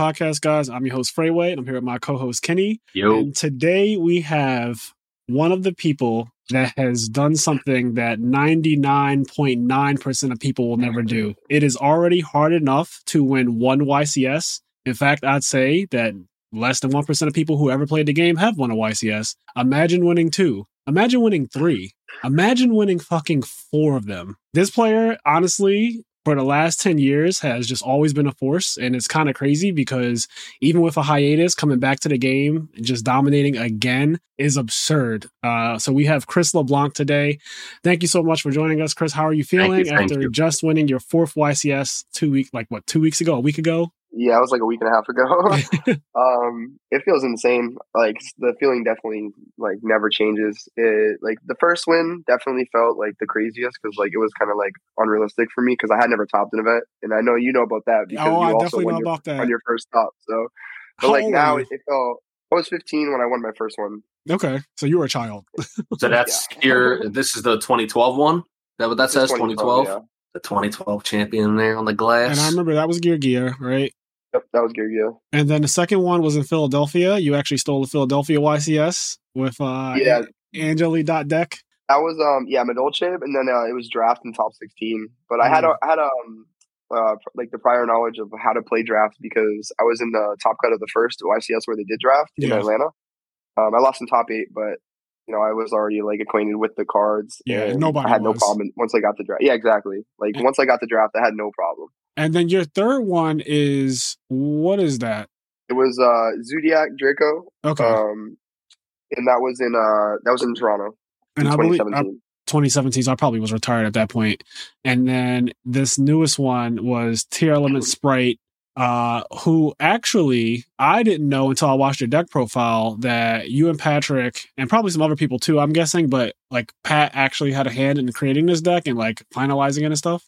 podcast, guys. I'm your host, Freeway, and I'm here with my co host, Kenny. Yo. And today we have one of the people that has done something that 99.9% of people will never do. It is already hard enough to win one YCS. In fact, I'd say that less than 1% of people who ever played the game have won a YCS. Imagine winning two. Imagine winning three. Imagine winning fucking four of them. This player, honestly, for the last 10 years has just always been a force. And it's kind of crazy because even with a hiatus, coming back to the game and just dominating again is absurd. Uh, so we have Chris LeBlanc today. Thank you so much for joining us, Chris. How are you feeling you, thank after you. just winning your fourth YCS two week, like what, two weeks ago, a week ago? Yeah, it was like a week and a half ago. um, it feels insane. Like the feeling definitely like never changes. It like the first win definitely felt like the craziest because like it was kind of like unrealistic for me because I had never topped an event, and I know you know about that because oh, you I also won your, about that. on your first top. So, but How like now are it, it felt. I was 15 when I won my first one. Okay. So you were a child. So that's your. This is the 2012 one. Is that what that It's says? 2012. yeah. The 2012 champion there on the glass. And I remember that was Geargia, right? Yep, that was good. Yeah. And then the second one was in Philadelphia. You actually stole the Philadelphia YCS with uh Yeah. Angeli.deck. That was um yeah Madolche, and then uh, it was draft in top sixteen. But I had a, I had um uh like the prior knowledge of how to play draft because I was in the top cut of the first YCS where they did draft in Atlanta. Um, I lost in top eight, but you know I was already like acquainted with the cards. Yeah, and nobody I had no problem once I got the draft. Yeah, exactly. Like And- once I got the draft, I had no problem. And then your third one is what is that? It was uh Zoodiac Draco, Okay. um, and that was in uh that was in Toronto in and I believe uh, 2017. 2017, so I probably was retired at that point. And then this newest one was Tearlament Spright, uh, who actually I didn't know until I watched your deck profile that you and Patrick and probably some other people too, I'm guessing, but like Pat actually had a hand in creating this deck and like finalizing it and stuff.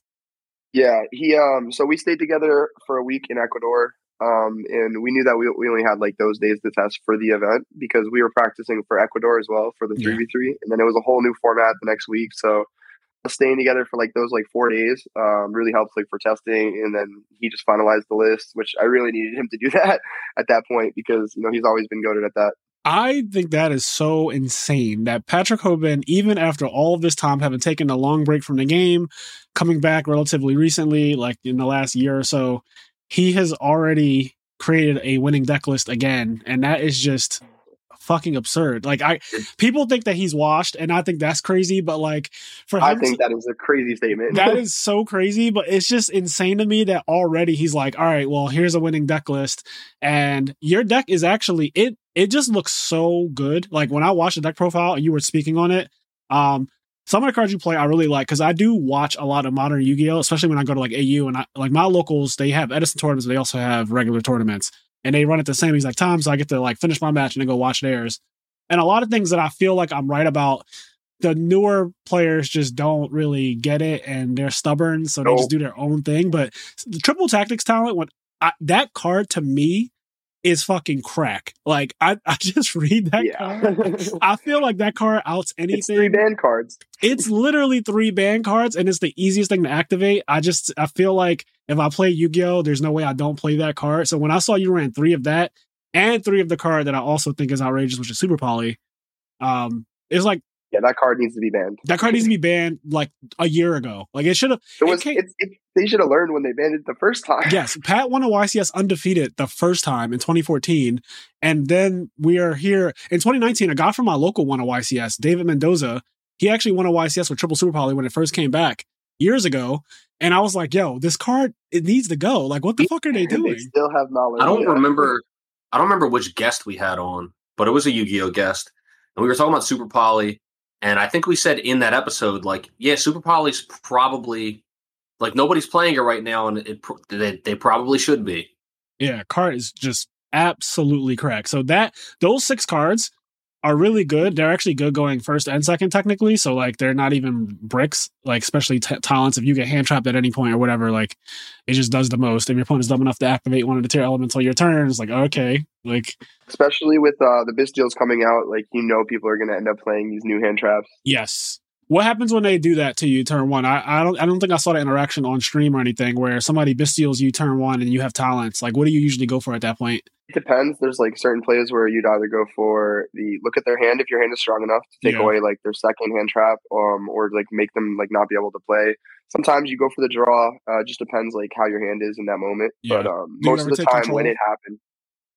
Yeah, he um so we stayed together for a week in Ecuador. Um and we knew that we we only had like those days to test for the event because we were practicing for Ecuador as well for the 3v3 and then it was a whole new format the next week. So staying together for like those like 4 days um really helped like for testing and then he just finalized the list which I really needed him to do that at that point because you know he's always been goaded at that. I think that is so insane that Patrick Hoban, even after all of this time, having taken a long break from the game, coming back relatively recently, like in the last year or so, he has already created a winning deck list again. And that is just fucking absurd. Like I people think that he's washed, and I think that's crazy, but like for him I to- think that is a crazy statement. that is so crazy, but it's just insane to me that already he's like, all right, well, here's a winning deck list. And your deck is actually it it just looks so good. Like when I watched the deck profile and you were speaking on it, um, some of the cards you play I really like because I do watch a lot of modern Yu-Gi-Oh, especially when I go to like AU and I like my locals, they have Edison tournaments, but they also have regular tournaments. And they run it the same exact time. So I get to like finish my match and then go watch theirs. And a lot of things that I feel like I'm right about the newer players just don't really get it and they're stubborn so they just do their own thing but the triple tactics talent when I, that card to me is fucking crack. Like i, I just read that yeah. card. I feel like that card outs it's three band cards. it's literally three band cards and it's the easiest thing to activate. I just i feel like if i play yu-gi-oh there's no way i don't play that card. So when i saw you ran three of that and three of the card that i also think is outrageous which is super poly um it's like Yeah, that card needs to be banned. that card needs to be banned like a year ago. Like it should have. It was. came- It's, it, they should have learned when they banned it the first time. Yes, Pat won a YCS undefeated the first time in 2014, and then we are here in 2019. A guy from my local won a YCS, David Mendoza. He actually won a YCS with Triple Super Poly when it first came back years ago, and I was like, "Yo, this card it needs to go. Like, what the fuck are they And they doing?" still have knowledge. I don't remember. I don't remember which guest we had on, but it was a Yu-Gi-Oh guest, and we were talking about Super Poly. And I think we said in that episode, like, yeah, Super Poly's probably like nobody's playing it right now, and it they they probably should be. Yeah, card is just absolutely correct. So that those six cards are really good. They're actually good going first and second technically. So like they're not even bricks. Like especially t- talents. If you get hand trapped at any point or whatever, like it just does the most. If your opponent's dumb enough to activate one of the Tearlaments on your turn, it's like okay, like Especially with uh, the Bystials coming out, like you know, people are going to end up playing these new hand traps. yes. What happens when they do that to you turn one? I, I don't I don't think I saw the interaction on stream or anything where somebody Bystials you turn one and you have talents. Like what do you usually go for at that point? It depends. There's like certain plays where you'd either go for the look at their hand if your hand is strong enough to take Yeah. away like their second hand trap, um, or like make them like not be able to play. Sometimes you go for the draw. Uh, just depends like how your hand is in that moment. Yeah. But um, most of the time when it happens,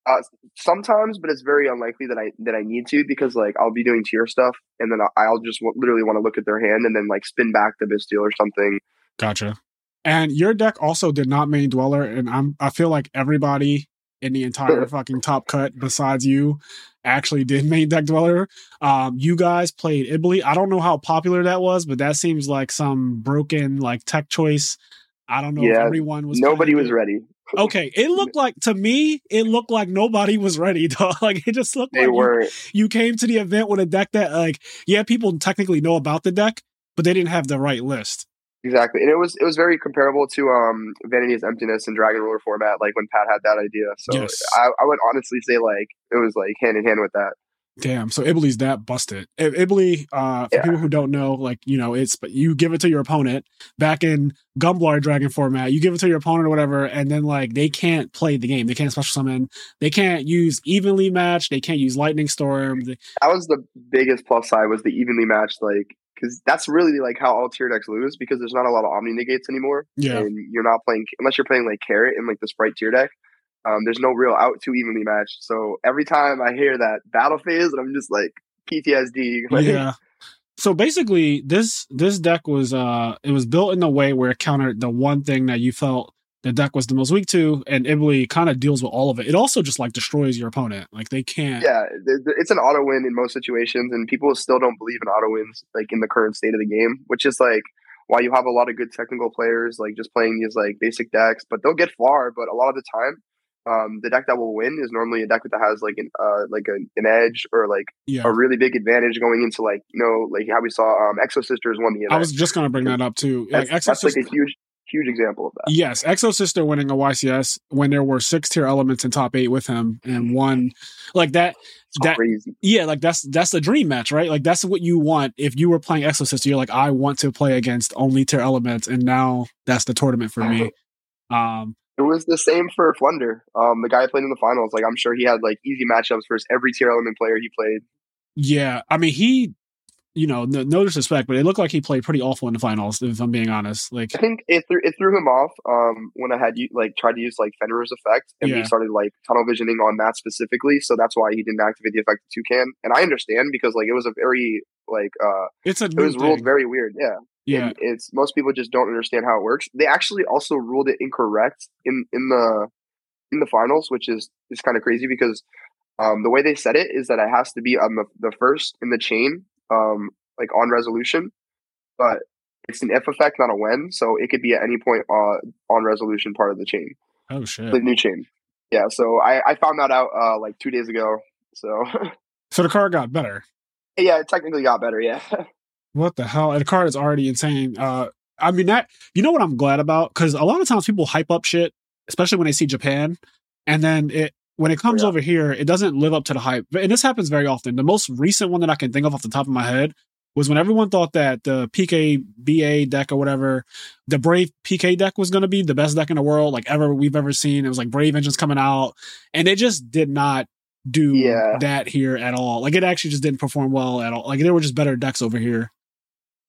uh, sometimes, but it's very unlikely that I that I need to because like I'll be doing tier stuff and then I'll- I'll just w- literally want to look at their hand and then like spin back the Bystial or something. Gotcha. And your deck also did not main dweller, and I'm I feel like everybody in the entire fucking top cut besides you actually did main deck dweller. Um, you guys played Ibly. I don't know how popular that was, but that seems like some broken like tech choice. I don't know if everyone was Nobody was ready. Okay, it looked like to me, it looked like nobody was ready. Dog. Like it just looked They like you, were you came to the event with a deck that like yeah, people technically know about the deck, but they didn't have the right list. Exactly, and it was it was very comparable to um Vanity's Emptiness and Dragon Ruler format, like when Pat had that idea. So Yes. I, I would honestly say like it was like hand in hand with that. Damn. So Ibly's that busted. I- Ibly, uh, for Yeah. people who don't know, like, you know, it's, but you give it to your opponent back in Gumblar Dragon format, you give it to your opponent or whatever, and then like they can't play the game. They can't special summon. They can't use evenly match. They can't use lightning storm. They- That was the biggest plus side was the evenly matched like because that's really like how all tier decks lose because there's not a lot of omni negates anymore. yeah. and you're not playing unless you're playing like carrot in like the spright tier deck. Um, there's no real out too evenly matched. So every time I hear that battle phase, I'm just like PTSD. Like, yeah. So basically this, this deck was, uh, it was built in a way where it countered the one thing that you felt the deck was the most weak to, and Ibly kind of deals with all of it. It also just like destroys your opponent. Like they can't. yeah, it's an auto win in most situations, and people still don't believe in auto wins like in the current state of the game, which is like why you have a lot of good technical players like just playing these like basic decks, but they'll get far. But a lot of the time, um, the deck that will win is normally a deck that has like an uh like an, an edge or like Yeah. a really big advantage going into like you know like how we saw um Exosisters won the event. I was just gonna bring that up too. Like that's like a huge huge example of that. yes, Exosister winning a YCS when there were six Tearlaments in top eight with him and one like that. That crazy. yeah, like that's that's the dream match, right? Like that's what you want. If you were playing Exosister, you're like, I want to play against only Tearlaments, and now that's the tournament for me. Um, It was the same for Flunder. Um, the guy played in the finals. Like I'm sure he had like easy matchups versus every Tearlament player he played. yeah, I mean he, you know, no, no disrespect, but it looked like he played pretty awful in the finals. If I'm being honest, like I think it threw it threw him off. Um, when I had u- like tried to use like Fenrir's effect, and Yeah. we started like tunnel visioning on that specifically. So that's why he didn't activate the effect of Toucan. And I understand because like it was a very like uh, it's a it was ruled very weird. Yeah. Yeah, And it's most people just don't understand how it works. They actually also ruled it incorrect in in the in the finals, which is is kind of crazy because um, the way they said it is that it has to be on the the first in the chain, um, like on resolution, but it's an if effect, not a when, so it could be at any point uh, on resolution part of the chain, oh shit. the new chain. Yeah, so I, I found that out uh, like two days ago. So So the car got better. yeah, it technically got better. Yeah, What the hell? And the card is already insane. Uh, I mean that you know what I'm glad about because a lot of times people hype up shit, especially when they see Japan, and then it when it comes Yeah. over here, it doesn't live up to the hype. And this happens very often. The most recent one that I can think of off the top of my head was when everyone thought that the PKBA deck or whatever, the Brave PK deck was going to be the best deck in the world, like ever we've ever seen. It was like Brave engines coming out, and it just did not do Yeah. that here at all. Like it actually just didn't perform well at all. Like there were just better decks over here.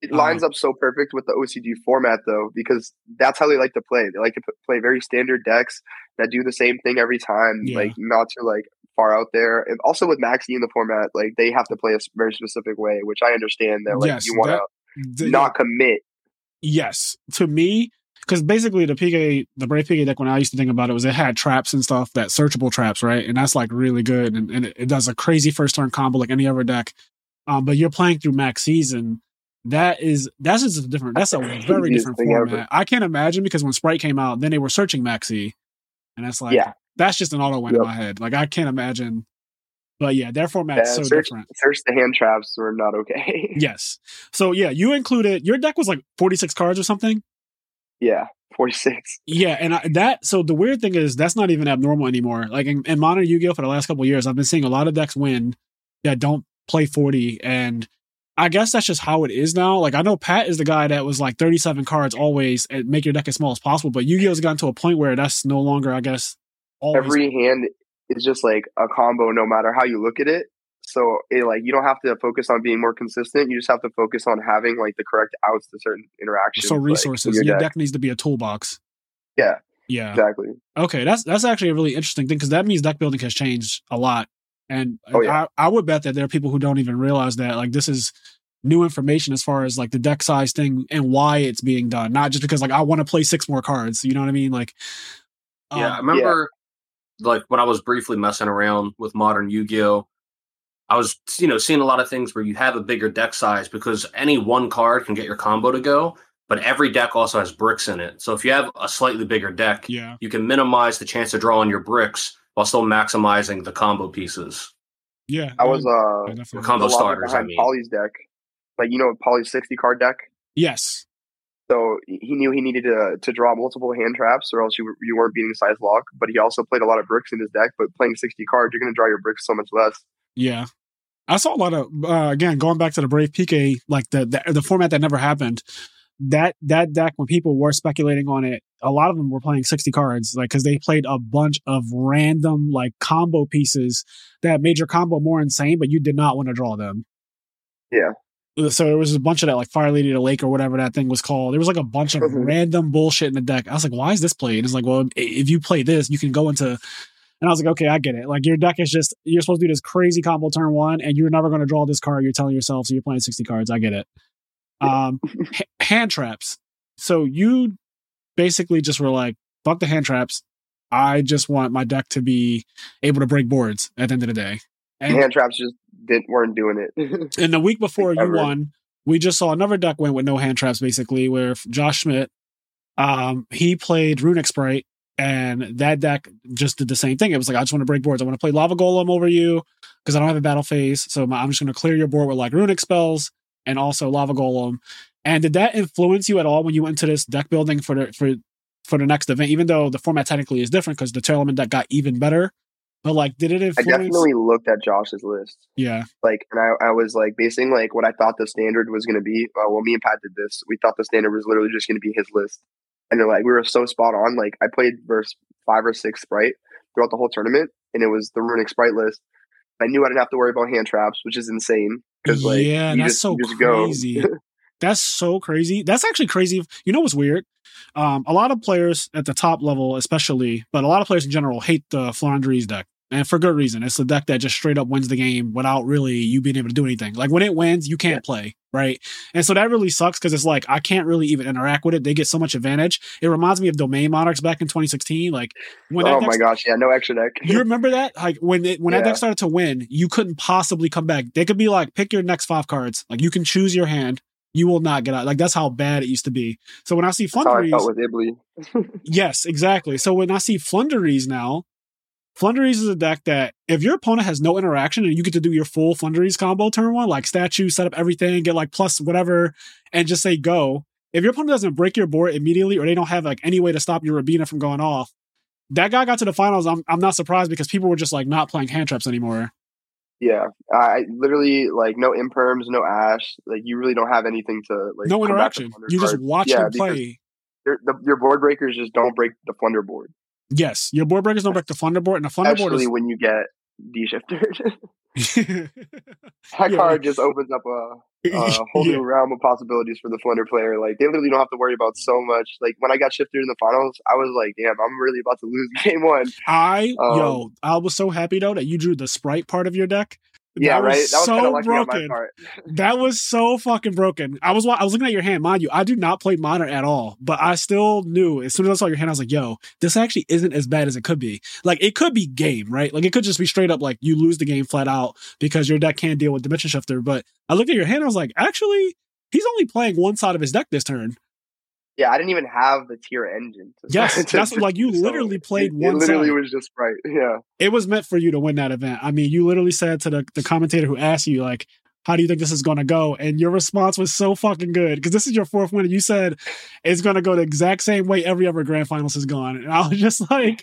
It Uh-huh. lines up so perfect with the OCG format though, because that's how they like to play. They like to p- play very standard decks that do the same thing every time, Yeah. like not to like far out there. And also with Maxx C in the format, like they have to play a very specific way, which I understand that like Yes, you want to not commit. yes to me because basically the PK the Brave PK deck when I used to think about it was it had traps and stuff that searchable traps right and that's like really good and, and it, it does a crazy first turn combo like any other deck um but you're playing through max season that is that's just a different that's a very different thing ever. format I can't imagine because when Spright came out then they were searching Maxx C and that's like Yeah. that's just an auto win Yep. in my head like I can't imagine but yeah their Yeah, format's so search, different search the hand traps were not okay. yes so yeah you included your deck was like 46 cards or something yeah, forty six. Yeah, and I, that so the weird thing is that's not even abnormal anymore. Like in, in modern Yu-Gi-Oh for the last couple of years, I've been seeing a lot of decks win that don't play forty, and I guess that's just how it is now. Like I know Pat is the guy that was like 37 cards always and make your deck as small as possible, but Yu-Gi-Oh's gotten to a point where that's no longer, I guess, always. Every hand is just like a combo, no matter how you look at it. So it like you don't have to focus on being more consistent. You just have to focus on having like the correct outs to certain interactions. so like, resources. your your deck. deck needs to be a toolbox. Yeah, Yeah. exactly. Okay, that's that's actually a really interesting thing because that means deck building has changed a lot, and Oh, yeah. I, I would bet that there are people who don't even realize that like this is new information as far as like the deck size thing and why it's being done, not just because like I want to play six more cards. You know what I mean? Like, Yeah, I um, remember like when I was briefly messing around with modern Yu-Gi-Oh, I was you know seeing a lot of things where you have a bigger deck size because any one card can get your combo to go, but every deck also has bricks in it. So if you have a slightly bigger deck, yeah, you can minimize the chance of drawing your bricks while still maximizing the combo pieces. yeah. I was yeah, uh definitely. Combo starters, I behind mean. Polly's deck. Like you know Polly's sixty card deck. yes, So he knew he needed to to draw multiple hand traps, or else you you weren't beating size lock. But he also played a lot of bricks in his deck. But playing sixty cards, you're going to draw your bricks so much less. yeah. I saw a lot of uh, again going back to the Brave PK, like the, the the format that never happened. That that deck when people were speculating on it, a lot of them were playing sixty cards, like because they played a bunch of random like combo pieces that made your combo more insane, but you did not want to draw them. Yeah. So there was a bunch of that, like Fire Lady to Lake or whatever that thing was called. There was like a bunch of Mhm. random bullshit in the deck. I was like, why is this played? It's like, well, if you play this, you can go into. And I was like, okay, I get it. Like your deck is just you're supposed to do this crazy combo turn one, and you're never going to draw this card. You're telling yourself, so you're playing sixty cards. I get it. Um, ha- hand traps. So you basically just were like, fuck the hand traps. I just want my deck to be able to break boards at the end of the day. And hand traps just didn't weren't doing it. and the week before you won, we just saw another deck win with no hand traps, basically, where Josh Schmidt, um, he played Runick Spright, and that deck just did the same thing. It was like, I just want to break boards. I want to play Lava Golem over you because I don't have a battle phase. So I'm just going to clear your board with like Runic spells and also Lava Golem. And did that influence you at all when you went to this deck building for the for for the next event? Even though the format technically is different because the Tearlament deck got even better, but like, did it I influence? definitely looked at Josh's list. yeah, Like, and I, I was like basing like what I thought the standard was going to be. Uh, well, me and Pat did this. We thought the standard was literally just going to be his list, and they're like we were so spot on. Like I played verse five or six spright throughout the whole tournament, and it was the runic spright list. I knew I didn't have to worry about hand traps, which is insane because like yeah, that's just, so crazy. That's so crazy. That's actually crazy. You know what's weird? Um, a lot of players at the top level, especially, but a lot of players in general hate the Flandres deck. And for good reason. It's the deck that just straight up wins the game without really you being able to do anything. Like when it wins, you can't play, right? And so that really sucks because it's like I can't really even interact with it. They get so much advantage. It reminds me of Domain Monarchs back in 2016. Like when oh my gosh, yeah, no extra deck. you remember that? Like when it, when that deck started to win, you couldn't possibly come back. They could be like, pick your next five cards. Like you can choose your hand. You will not get out. Like that's how bad it used to be. So when I see That's how I felt Flunderies, with Ibley. yes, exactly. So when I see Flunderies now, Flunderies is a deck that if your opponent has no interaction and you get to do your full Flunderies combo turn one, like statue, set up everything, get like plus whatever, and just say go. If your opponent doesn't break your board immediately or they don't have like any way to stop your Robina from going off, that guy got to the finals. I'm I'm not surprised because people were just like not playing hand traps anymore. Yeah, I literally like no imperms, no ash. Like you really don't have anything to like. no come back to interaction. You just watch Yeah, them play. your- the, your board breakers just don't break the Flunder board, Yes, your board breakers don't break the Flunder board, and the Flunder board especially when you get D shifter. is. that Yeah. card just opens up a, a whole Yeah. new realm of possibilities for the Flunder player. Like they literally don't have to worry about so much. Like when I got shifted in the finals, I was like, damn, I'm really about to lose game one. I Um, yo, I was so happy though that you drew the spright part of your deck. Yeah, that right. Was That was so of lucky on my broken. part. That was so fucking broken. I was I was looking at your hand, mind you. I do not play modern at all, but I still knew as soon as I saw your hand, I was like, "Yo, this actually isn't as bad as it could be. Like, it could be game, right? Like, it could just be straight up like you lose the game flat out because your deck can't deal with Dimension Shifter." But I looked at your hand, I was like, "Actually, he's only playing one side of his deck this turn." Yeah, I didn't even have the tier engine. to- Yes, to- that's to- like you so literally played it, one It literally side. was just right. Yeah. it was meant for you to win that event. I mean, you literally said to the, the commentator who asked you, like, how do you think this is going to go? And your response was so fucking good because this is your fourth win. And you said it's going to go the exact same way every other grand finals has gone. And I was just like,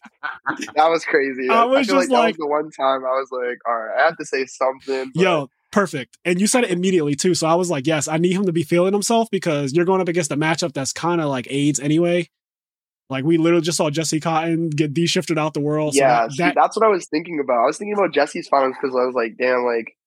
That was crazy. I was feel just like, like- that was the one time I was like, all right, I have to say something. but yo, Perfect. And you said it immediately too. So I was like, yes, I need him to be feeling himself because you're going up against a matchup that's kind of like AIDS anyway. Like we literally just saw Jesse Cotton get de-shifted out the world. yeah, so that, see, that's what I was thinking about. I was thinking about Jesse's finals because I was like, damn, like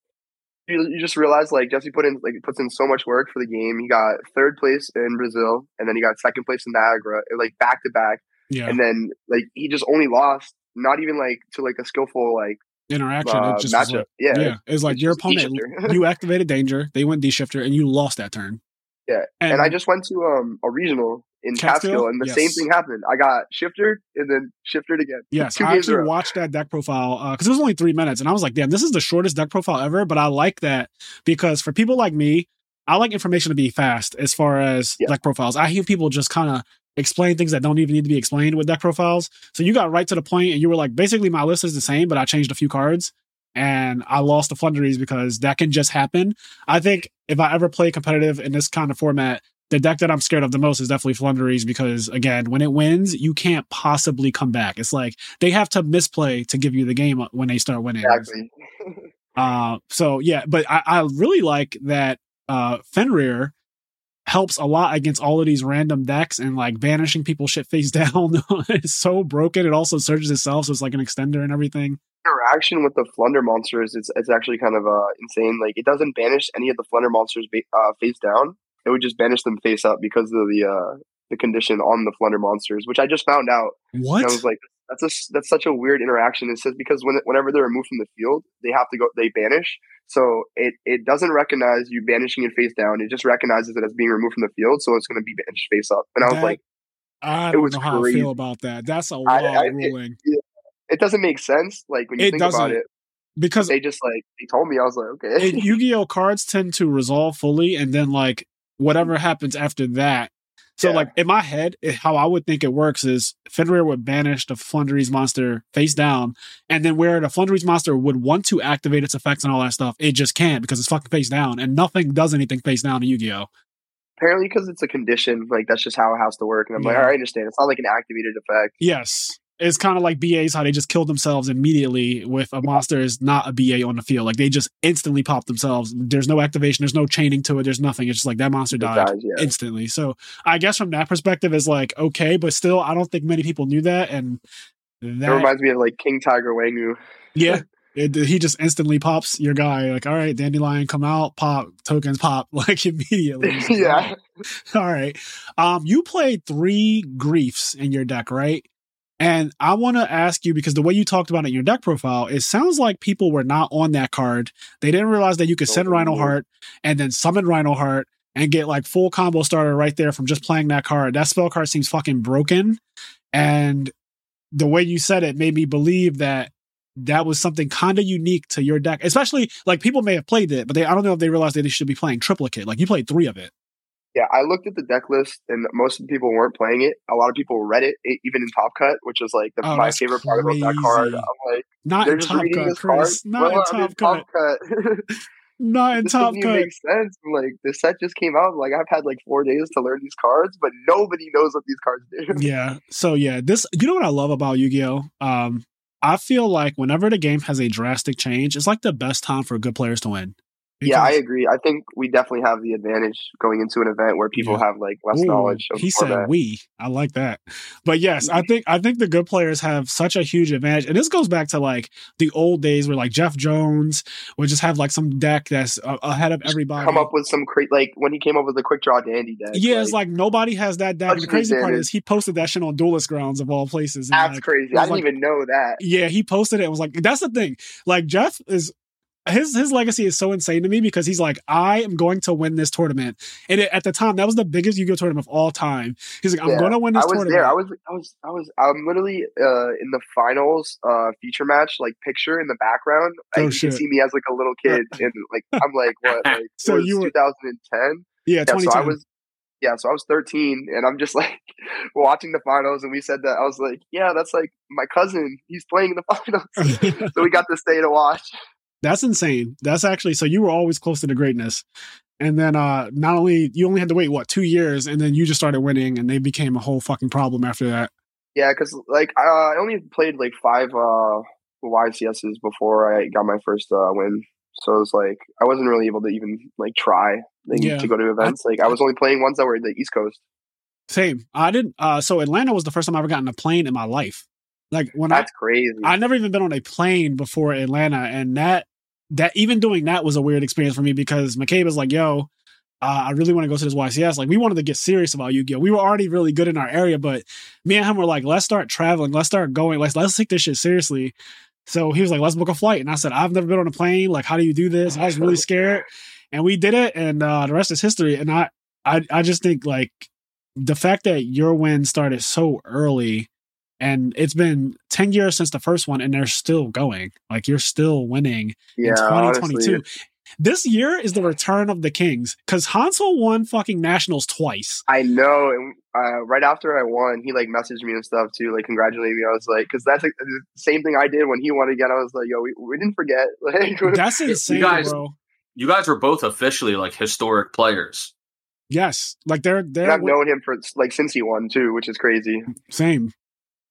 you, you just realize like Jesse put in like puts in so much work for the game. He got third place in Brazil, and then he got second place in Niagara, like back to back, yeah, and then like he just only lost, not even like to like a skillful like interaction. uh, it just matchup. like, yeah, yeah, it's like it's your opponent. you activated danger. They went D-shifter, and you lost that turn. Yeah, and, I just went to um a regional in Catskill? Catskill, and the same thing happened. I got shifted and then shifted again. Yes, Two I games actually watched that deck profile because it was only three minutes, and I was like, "Damn, this is the shortest deck profile ever." But I like that because for people like me, I like information to be fast as far as Yeah. deck profiles. I hear people just kind of explain things that don't even need to be explained with deck profiles. So you got right to the point, and you were like, basically, my list is the same, but I changed a few cards, and I lost the Flunderies because that can just happen. I think if I ever play competitive in this kind of format. The deck that I'm scared of the most is definitely Flunderies because again, when it wins, you can't possibly come back. It's like they have to misplay to give you the game when they start winning. Exactly. Uh, so yeah, but I, I really like that uh, Fenrir helps a lot against all of these random decks and like banishing people shit face down. it's so broken. It also surges itself, so it's like an extender and everything. Interaction with the Flunder monsters is it's actually kind of uh insane. Like it doesn't banish any of the Flunder monsters ba- uh, face down. It would just banish them face up because of the uh the condition on the Flunder monsters, which I just found out. What? I was like, that's a that's such a weird interaction. It says because when whenever they're removed from the field, they have to go they banish. So it it doesn't recognize you banishing it face down. It just recognizes it as being removed from the field, so it's going to be banished face up. And I was That- like, I don't know how I feel about that. That's a I- wild I- it- ruling it doesn't make sense. Like when you It think about doesn't. it, because they just like they told me. I was like, okay. Yu-Gi-Oh cards tend to resolve fully, and then like whatever happens after that. So Yeah. like in my head, it- how I would think it works is Fenrir would banish the Flunderies monster face down, and then where the Flunderies monster would want to activate its effects and all that stuff, it just can't because it's fucking face down, and nothing does anything face down in Yu-Gi-Oh. Apparently, because it's a condition, like that's just how it has to work. And I'm like, Yeah. all right, I understand. It's not like an activated effect. Yes. It's kind of like BAs how they just killed themselves immediately with a monster is not a BA on the field. Like they just instantly pop themselves. There's no activation, there's no chaining to it, there's nothing. It's just like that monster died. dies, yeah. instantly. So I guess from that perspective, is like okay, but still, I don't think many people knew that. And It that, reminds me of like King Tiger Wangu. yeah, it, he just instantly pops your guy. Like, all right, dandelion, come out, pop tokens, pop like immediately. Yeah. all right. Um, you played three griefs in your deck, right? And I want to ask you because the way you talked about it in your deck profile, it sounds like people were not on that card. They didn't realize that you could send Reinoheart and then summon Reinoheart and get like full combo starter right there from just playing that card. That spell card seems fucking broken. And the way you said it made me believe that that was something kind of unique to your deck, especially like people may have played it, but they I don't know if they realized that they should be playing triplicate. Like you played three of it. Yeah, I looked at the deck list, and most of the people weren't playing it. A lot of people read it, even in Top Cut, which was like the, Oh, my favorite part about that card. crazy. I'm like, Not in Top Cut, this card. Chris. Not Well, in I'm Top Cut. Cut. Not in this Top Cut. make sense. Like, the set just came out. Like, I've had like four days to learn these cards, but nobody knows what these cards do. Yeah. So yeah, this you know what I love about Yu-Gi-Oh? Um, I feel like whenever the game has a drastic change, it's like the best time for good players to win. Yeah, I agree. I think we definitely have the advantage going into an event where people Yeah. have like less Ooh, knowledge of he said we. I like that. But yes, I think I think the good players have such a huge advantage. And this goes back to like the old days where like Jeff Jones would just have like some deck that's uh, ahead of everybody. Come up with some cra- like when he came up with the quick draw dandy deck. yeah, it's like nobody has that deck. The crazy part is he posted that shit on Duelist Grounds of all places. And, that's like, crazy. it I didn't like- even know that. yeah, he posted it and was like, that's the thing. Like Jeff is his his legacy is so insane to me because he's like, I am going to win this tournament. And it, at the time, that was the biggest Yu-Gi-Oh tournament of all time. He's like, I'm Yeah, going to win this I was tournament. there. I was, I was, I was, I'm literally uh, in the finals uh, feature match, like picture in the background. Oh, and you shit. can see me as like a little kid, and like I'm like what, like So you were- 2010. yeah, Yeah, 2010. so I was, yeah, so I was 13, and I'm just like watching the finals, and we said that I was like, yeah, that's like my cousin. He's playing in the finals, so we got to stay to watch. That's insane. That's actually so you were always close to the greatness. And then uh not only you only had to wait what two years and then you just started winning and they became a whole fucking problem after that. Yeah, because like I, I only played like five uh YCSs before I got my first uh, win. so it was like I wasn't really able to even like try like, Yeah. to go to events. like I was only playing ones that were the East Coast. Same. I didn't. Uh, so Atlanta was the first time I ever gotten a plane in my life. Like when That's crazy. I, I never even been on a plane before Atlanta, and that that even doing that was a weird experience for me because McCabe was like, "Yo, uh, I really want to go to this YCS." Like we wanted to get serious about Yu-Gi-Oh. We were already really good in our area, but me and him were like, "Let's start traveling. Let's start going. Let's let's take this shit seriously." So he was like, "Let's book a flight," and I said, "I've never been on a plane. Like, how do you do this?" I was really scared, and we did it, and uh, the rest is history. And I I I just think like the fact that your win started so early and it's been 10 years since the first one and they're still going like you're still winning yeah, in 2022 honestly, this year is the return of the kings because hansel won fucking nationals twice I know. And uh, right after I won, he like messaged me and stuff too, like congratulating me. I was like, because that's like, the same thing I did when he won again. I was like, yo, we, we didn't forget. Like, that's insane guys- bro You guys were both officially like historic players. yes like they're they're I've known him for like since he won too, which is crazy. Same.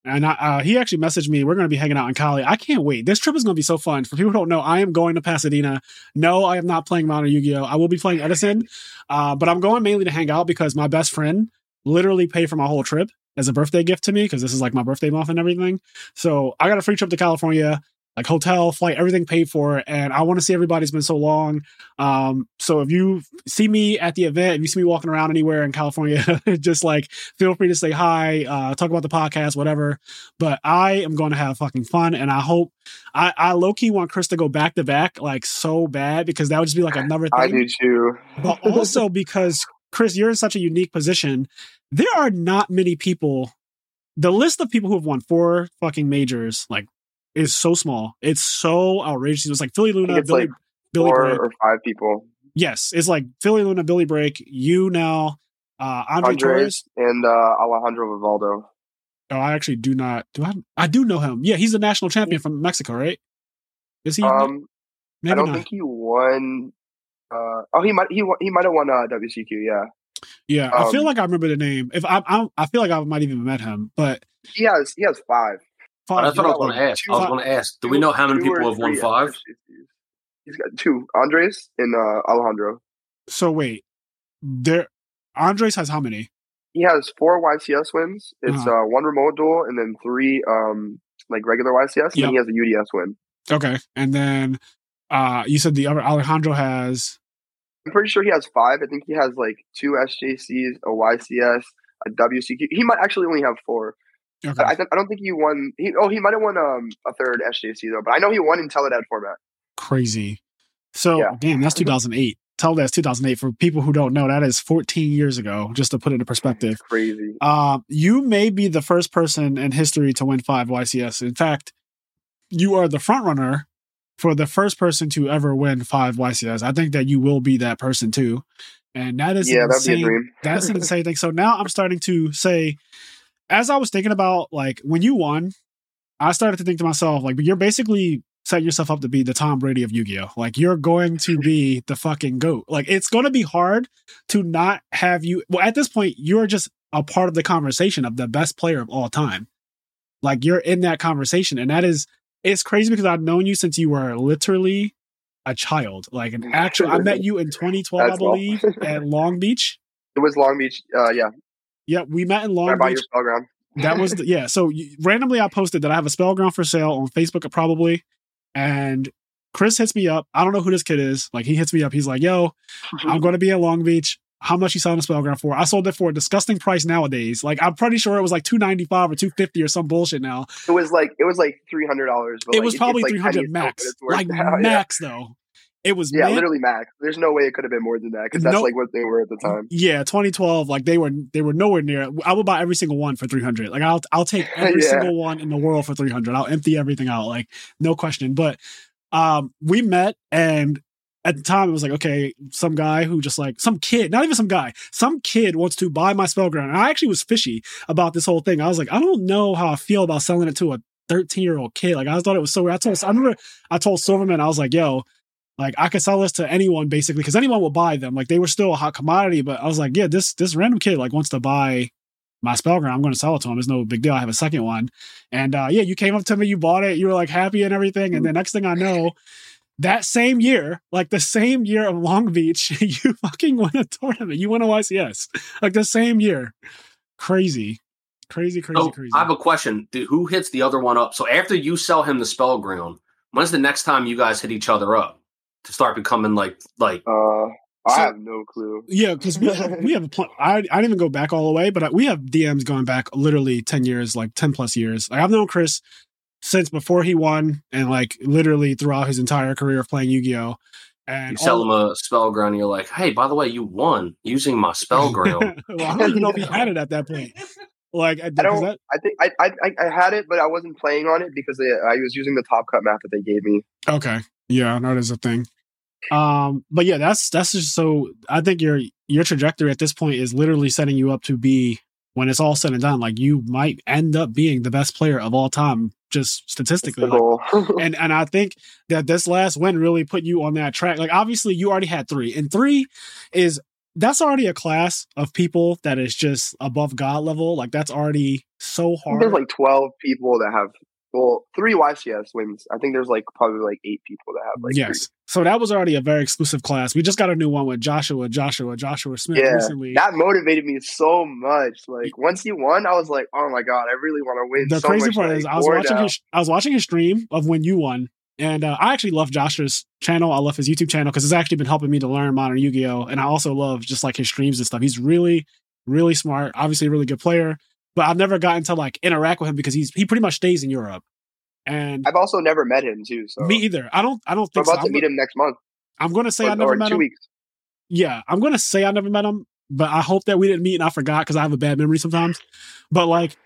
And I, uh, he actually messaged me. We're going to be hanging out in Cali. I can't wait. This trip is going to be so fun. For people who don't know, I am going to Pasadena. No, I am not playing Modern Yu-Gi-Oh. I will be playing Edison, uh, but I'm going mainly to hang out because my best friend literally paid for my whole trip as a birthday gift to me because this is like my birthday month and everything. So I got a free trip to California, like hotel, flight, everything paid for, and I want to see everybody. It's been so long. Um, so if you see me at the event, if you see me walking around anywhere in California, just like feel free to say hi, uh, talk about the podcast, whatever. But I am going to have fucking fun, and I hope I, I low key want Chris to go back to back like so bad because that would just be like another I thing. do too. But also because Chris, you're in such a unique position. There are not many people. The list of people who have won four fucking majors like is so small. It's so outrageous. It was like Philly Luna, Billy, like Billy Four Break. or five people. Yes, it's like Philly Luna, Billy Brake, you now, uh, Andre Andres Torres. and uh, Alejandro Vivaldo. Oh, I actually do not. Do I? I do know him. Yeah, he's a national champion from Mexico, right? Is he? Um, Maybe I don't not. think he won. Uh, oh, he might. He won, he might have won uh, WCQ. Yeah, yeah, I feel um, like I remember the name. If I, I, I feel like I might even met him. But he has. He has five. Oh, that's what I was going to ask. I was going to ask. Do we know how many people have won three five? He's got two. Andres and uh, Alejandro. So wait, there. Andres has how many? He has four YCS wins. It's Uh-huh. uh, one remote duel and then three um like regular YCS. And Yep. then he has a UDS win. Okay, and then uh you said the other Alejandro has. I'm pretty sure he has five. I think he has like two SJCs, a YCS, a WCQ. He might actually only have four. Okay, I, th- I don't think he won. He, oh, he might have won um, a third SJC though, but I know he won in Teledad format. crazy. So Yeah. damn, that's 2008. Tell that's 2008 for people who don't know. That is 14 years ago. Just to put it in perspective. Crazy. Um, you may be the first person in history to win five YCS. In fact, you are the front runner for the first person to ever win five YCS. I think that you will be that person too. And that is Yeah, an that'd be a insane, dream. that's an insane thing. So now I'm starting to say, as I was thinking about like when you won, I started to think to myself, like, you're basically setting yourself up to be the Tom Brady of Yu-Gi-Oh! Like you're going to be the fucking GOAT. Like it's gonna be hard to not have you well at this point, you're just a part of the conversation of the best player of all time. Like you're in that conversation. And that is it's crazy because I've known you since you were literally a child. Like an actual I met you in 2012, I That's all. believe, at Long Beach. It was Long Beach. Uh, yeah, Yeah, we met in Long Beach. your ground. That was the, yeah. So you, randomly, I posted that I have a spell ground for sale on Facebook, probably, and Chris hits me up. I don't know who this kid is. Like he hits me up. He's like, "Yo, mm-hmm. I'm going to be in Long Beach. How much you selling a spell ground for?" I sold it for a disgusting price nowadays. Like I'm pretty sure it was like two ninety five or two fifty or some bullshit now. It was like it was like three hundred dollars. it was probably three hundred max, like max though. It was Yeah, man- literally max. There's no way it could have been more than that because that's No- like what they were at the time. Yeah, 2012, like they were they were nowhere near. I would buy every single one for 300. Like I'll I'll take every Yeah. single one in the world for 300. I'll empty everything out, like no question. But um, we met and. At the time, it was like, okay, some guy who just like some kid, not even some guy, some kid wants to buy my spell ground. And I actually was fishy about this whole thing. I was like, I don't know how I feel about selling it to a 13 year old kid. Like I thought it was so weird. I told, I remember I told Silverman, I was like, yo, like I could sell this to anyone basically because anyone will buy them. Like they were still a hot commodity, but I was like, yeah, this this random kid like wants to buy my spell ground. I'm going to sell it to him. It's no big deal. I have a second one, and uh, yeah, you came up to me, you bought it, you were like happy and everything, and the next thing I know, that same year, like the same year of Long Beach, you fucking won a tournament. You won a YCS. Like the same year. Crazy. Crazy, crazy, So crazy. I have a question. Dude, who hits the other one up? So after you sell him the Spellground, when's the next time you guys hit each other up to start becoming like like? Uh, I So- have no clue. Yeah, because we have, we have a pl- I, I didn't even go back all the way, but we have DMs going back literally 10 years, like 10 plus years. Like, I've known Chris since before he won and like literally throughout his entire career of playing Yu Gi Oh! And You sell him a Spellground, and you're like, "Hey, by the way, you won using my Spellground." well, I don't even know if he had it at that point. Like, I, I don't. that, I think I, I I- I had it, but I wasn't playing on it because they, I was using the top cut map that they gave me. okay, yeah, that is a thing. Um, but yeah, that's that's just so. I think your your trajectory at this point is literally setting you up to be when it's all said and done. Like you might end up being the best player of all time, just statistically. Like, and and I think that this last win really put you on that track. Like obviously you already had three, and three is that's already a class of people that is just above God level. Like that's already so hard. there's like 12 people that have well three YCS wins. I think there's like probably like eight people that have like yes. So that was already a very exclusive class. We just got a new one with Joshua, Joshua, Joshua Schmidt Yeah, recently. That motivated me so much. Like once he won, I was like, oh my god, I really want to win. the so crazy much, part like, is I was watching now. his I was watching his stream of when you won. And uh, I actually love Joshua's channel. I love his YouTube channel because it's actually been helping me to learn modern Yu-Gi-Oh! And I also love just like his streams and stuff. He's really, really smart. Obviously, a really good player. But I've never gotten to like interact with him because he's he pretty much stays in Europe. And I've also never met him too. So me either. I don't. I don't think. I'm think so. about I'm, to meet go- him next month I'm going to say or, I never met two him. weeks. Yeah, I'm going to say I never met him. But I hope that we didn't meet and I forgot because I have a bad memory sometimes. But like.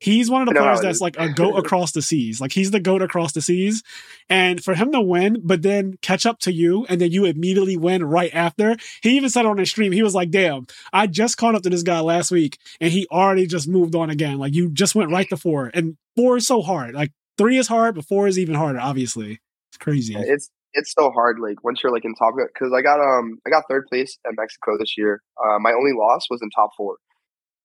He's one of the players that's like a goat across the seas. Like he's the goat across the seas. And for him to win, but then catch up to you, and then you immediately win right after. He even said on his stream, he was like, damn, I just caught up to this guy last week, and he already just moved on again. Like you just went right to four. And four is so hard. Like three is hard, but four is even harder, obviously. It's crazy. It's it's so hard. Like once you're like in top, because I got um I got third place at Mexico this year. Uh, my only loss was in top four.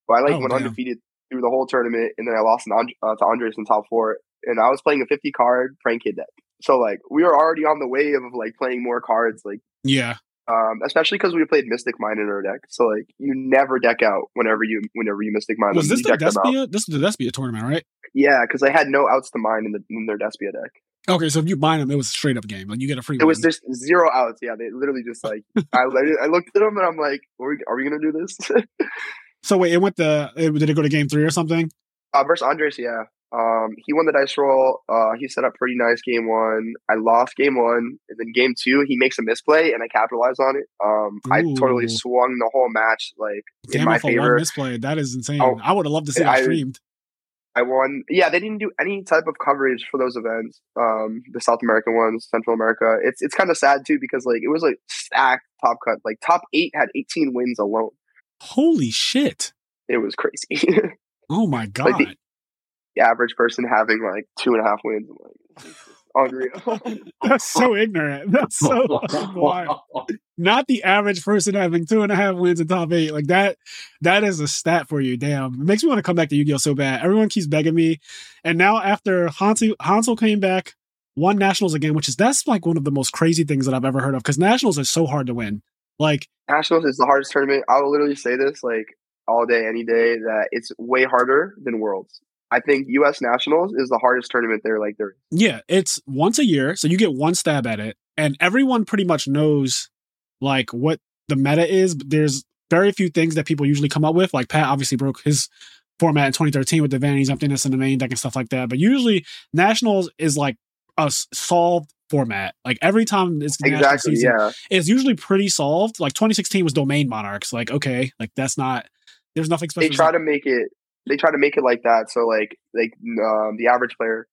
But I like Oh, went damn. undefeated through the whole tournament, and then I lost And- uh, to Andres in top four. And I was playing a 50 card prank kid deck. So like we were already on the wave of like playing more cards. Like Yeah. um, especially because we played Mystic Mine in our deck. So like you never deck out whenever you whenever you Mystic Mine. Was this the deck them out. Despia? This is the Despia tournament, right? Yeah, because they had no outs to mine in the in their Despia deck. Okay, so if you bind them, it was a straight up game. Like you get a free It was just zero outs. Yeah, they literally just like I, I looked at them and I'm like, are we, are we gonna do this? So wait, it went the it- did it go to game three or something? uh, versus Andres, yeah. Um, he won the dice roll. Uh, he set up pretty nice game one. I lost game one, and then game two, he makes a misplay, and I capitalize on it. Um, I totally swung the whole match like in Damn my off a one favor. misplay. That is insane. Oh, I would have loved to see that I- streamed. I won. Yeah, they didn't do any type of coverage for those events. Um, the South American ones, Central America. It's it's kind of sad too because like it was like stacked top cut. Like top eight had 18 wins alone. Holy shit. It was crazy. Oh my god. Like the- the average person having like two and a half wins. Like, unreal. That's so ignorant. That's so wild. Not the average person having two and a half wins in top eight. Like that, that is a stat for you. Damn. It makes me want to come back to Yu-Gi-Oh! so bad. Everyone keeps begging me. And now after Hansel, Hansel came back, won Nationals again, which is that's like one of the most crazy things that I've ever heard of because Nationals are so hard to win. Like, Nationals is the hardest tournament. I will literally say this like all day, any day, that it's way harder than Worlds. I think U.S. Nationals is the hardest tournament there. Like there, yeah, it's once a year. So you get one stab at it. And everyone pretty much knows like what the meta is. But there's very few things that people usually come up with. Like Pat obviously broke his format in 2013 with the Vanity emptiness in the main deck and stuff like that. But usually Nationals is like a solved format. Like every time it's the national exactly. season, Yeah, it's usually pretty solved. Like 2016 was Domain Monarchs. Like okay, like that's not. There's nothing special. they try to make it. They try to make it like that. So like like um, the average player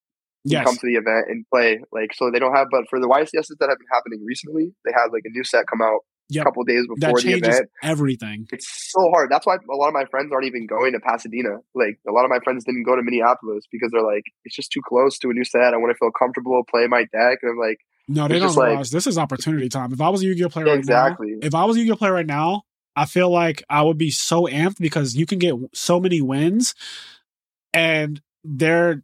yes. come to the event and play. Like so they don't have. But for the YCSs that have been happening recently, they had like a new set come out Yep. a couple days that before the changes event. everything. It's so hard. That's why a lot of my friends aren't even going to Pasadena. Like a lot of my friends didn't go to Minneapolis because they're like, it's just too close to a new set. I want to feel comfortable playing my deck. And I'm like, No, they don't just like- this is opportunity time. If I was a Yu-Gi-Oh player right exactly. now, if I was a Yu-Gi-Oh player right now, I feel like I would be so amped because you can get so many wins, and they're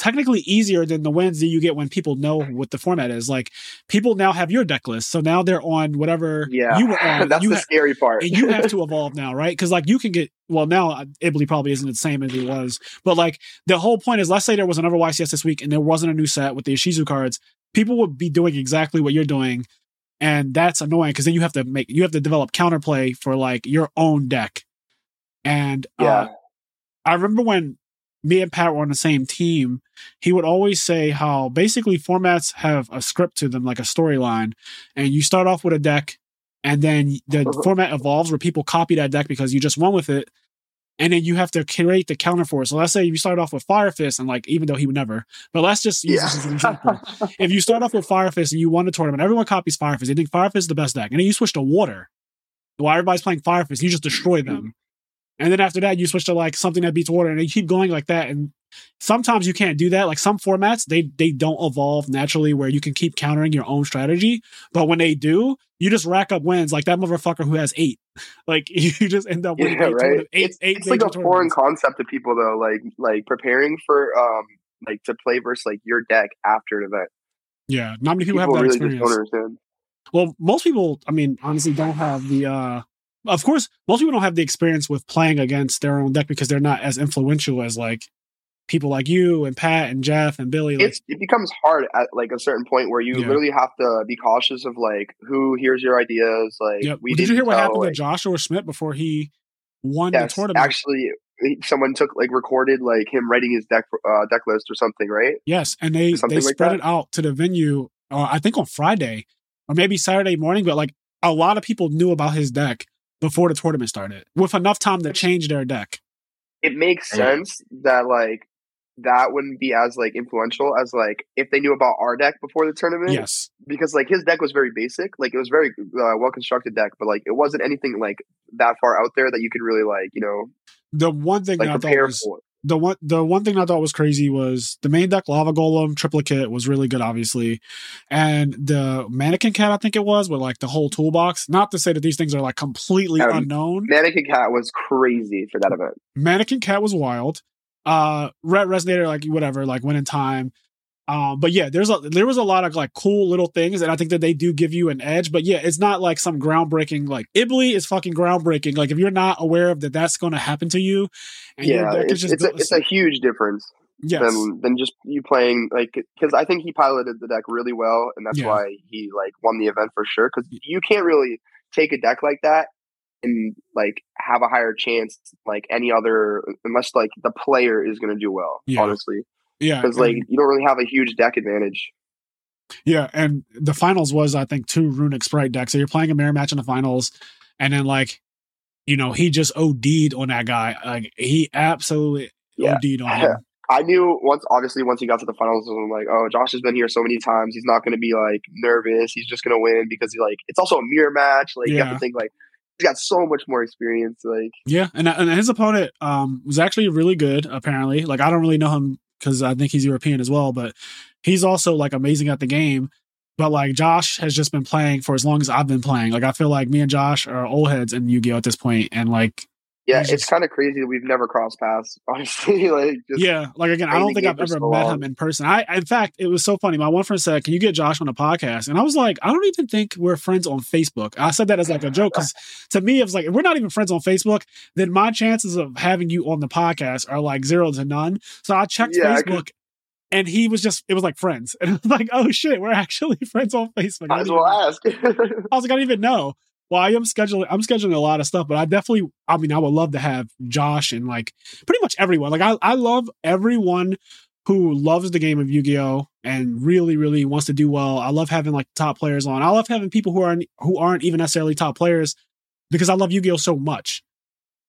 technically easier than the wins that you get when people know what the format is. Like people now have your deck list, so now they're on whatever Yeah, you were on. that's you the ha- scary part. and you have to evolve now, right? Because like you can get well now, uh, Ibley probably isn't the same as he was, but like the whole point is, let's say there was another YCS this week and there wasn't a new set with the Ishizu cards, people would be doing exactly what you're doing, and that's annoying because then you have to make you have to develop counterplay for like your own deck, and uh, yeah, I remember when me and Pat were on the same team, he would always say how basically formats have a script to them, like a storyline, and you start off with a deck, and then the format evolves where people copy that deck because you just won with it, and then you have to create the counter for it. So let's say you start off with Fire Fist, and like even though he would never, but let's just use this as an example. if you start off with Fire Fist and you won the tournament, everyone copies Fire Fist. They think Fire Fist is the best deck, and then you switch to Water. While everybody's playing Fire Fist, you just destroy them. And then after that, you switch to like something that beats water, and you keep going like that. And sometimes you can't do that. Like some formats, they they don't evolve naturally where you can keep countering your own strategy. But when they do, you just rack up wins. Like that motherfucker who has eight. Like you just end up winning Yeah, eight, right. eight, it's eight it's like a foreign concept to people though. Like like preparing for um like to play versus like your deck after an event. Yeah, not many people, People, have that really experience. Well, most people, I mean, honestly, don't have the. uh Of course, most people don't have the experience with playing against their own deck because they're not as influential as like people like you and Pat and Jeff and Billy. Like, It's it becomes hard at like a certain point where you Yeah. literally have to be cautious of like who hears your ideas. Like yep. we Did you hear what happened like, to Joshua Schmidt before he won Yes, the tournament? actually, someone took like recorded like him writing his deck uh, deck list or something, right? yes, and they they like spread that? it out to the venue. Uh, I think on Friday or maybe Saturday morning, but like a lot of people knew about his deck before the tournament started, with enough time to change their deck. It makes Yeah. sense that like that wouldn't be as like influential as like if they knew about our deck before the tournament. Yes, because like his deck was very basic. Like it was very uh, well constructed deck, but like it wasn't anything like that far out there that you could really like you know the one thing like that I thought prepare was for. The one the one thing I thought was crazy was the main deck lava golem triplicate was really good, obviously, and the mannequin cat I think it was with like the whole toolbox. Not to say that these things are like completely Um, unknown. Mannequin Cat was crazy for that event. Mannequin cat was wild. Uh, Red Resonator like whatever like went in time. Um, but yeah, there's a there was a lot of like cool little things, and I think that they do give you an edge. But yeah, it's not like some groundbreaking. Like Ibley is fucking groundbreaking. Like if you're not aware of that, that's going to happen to you. And yeah, it's, just it's, a, built- it's a huge difference yes, than than just you playing like because I think he piloted the deck really well, and that's Yeah. why he like won the event for sure. Because you can't really take a deck like that and like have a higher chance like any other unless like the player is going to do well. Yeah. Honestly, yeah, because like you don't really have a huge deck advantage. Yeah, and the finals was I think two Runick Spright decks. So you're playing a mirror match in the finals, and then like, you know, he just OD'd on that guy. Like he absolutely Yeah. OD'd on him. I knew once, obviously, once he got to the finals, I'm like, oh, Josh has been here so many times. He's not going to be like nervous. He's just going to win because he like it's also a mirror match. Like you have to think like he's got so much more experience. Like Yeah, and and his opponent um was actually really good. Apparently, like I don't really know him because I think he's European as well, but he's also like amazing at the game. But like Josh has just been playing for as long as I've been playing. Like I feel like me and Josh are old heads in Yu Gi Oh at this point, and like yeah, it's kind of crazy that we've never crossed paths. Honestly, like just, yeah, like again, I don't think I've ever so met long. him in person. I, in fact, it was so funny. My one friend said, "Can you get Josh on a podcast?" And I was like, "I don't even think we're friends on Facebook." I said that as like a joke because to me, it was like, if we're not even friends on Facebook, then my chances of having you on the podcast are like zero to none. So I checked Yeah, I Facebook. And he was just, it was like friends. And I was like, oh shit, we're actually friends on Facebook. I might as well ask. I was like, I didn't even know. Well, I am scheduling. I'm scheduling a lot of stuff, but I definitely. I mean, I would love to have Josh and like pretty much everyone. Like, I I love everyone who loves the game of Yu-Gi-Oh and really, really wants to do well. I love having like top players on. I love having people who aren't who aren't even necessarily top players because I love Yu-Gi-Oh so much.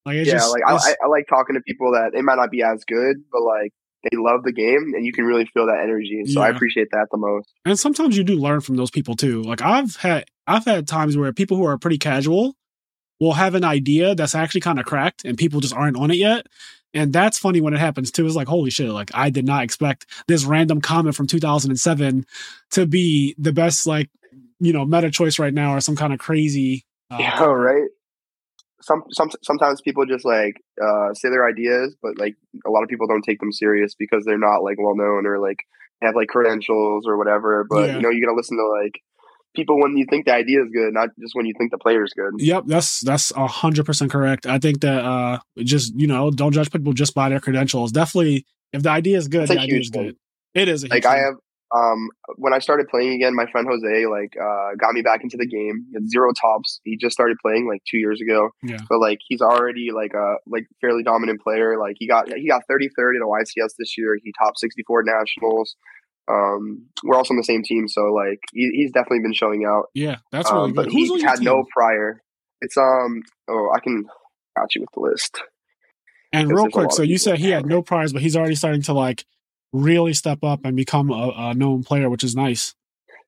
Like, it's yeah, just, like I, I like talking to people that they might not be as good, but like they love the game, and you can really feel that energy. So I appreciate that the most. and sometimes you do learn from those people too. Like I've had I've had times where people who are pretty casual will have an idea that's actually kind of cracked and people just aren't on it yet. And that's funny when it happens too. It's like, holy shit, like I did not expect this random comment from 2007 to be the best, like, you know, meta choice right now or some kind of crazy. Uh, Yeah, right. Some some sometimes people just like uh, say their ideas, but like a lot of people don't take them serious because they're not like well known or like have like credentials or whatever. But Yeah. you know, you gotta listen to like people when you think the idea is good, not just when you think the player is good. Yep, that's that's a hundred percent correct. I think that uh just you know don't judge people just by their credentials. Definitely, if the idea is good, It's the idea is thing. good. It is a Like I have um when I started playing again, my friend Jose like uh got me back into the game. He had zero tops. He just started playing like two years ago. Yeah. But like he's already like a like fairly dominant player. Like he got he got 30 30 at the YCS this year. He topped 64 nationals. Um we're also on the same team, so like he, he's definitely been showing out. Yeah, that's really Um, good. but Who's he on your had team? no prior. It's um oh I can got you with the list. and real quick, so you said he had no prize, but he's already starting to like really step up and become a, a known player, which is nice.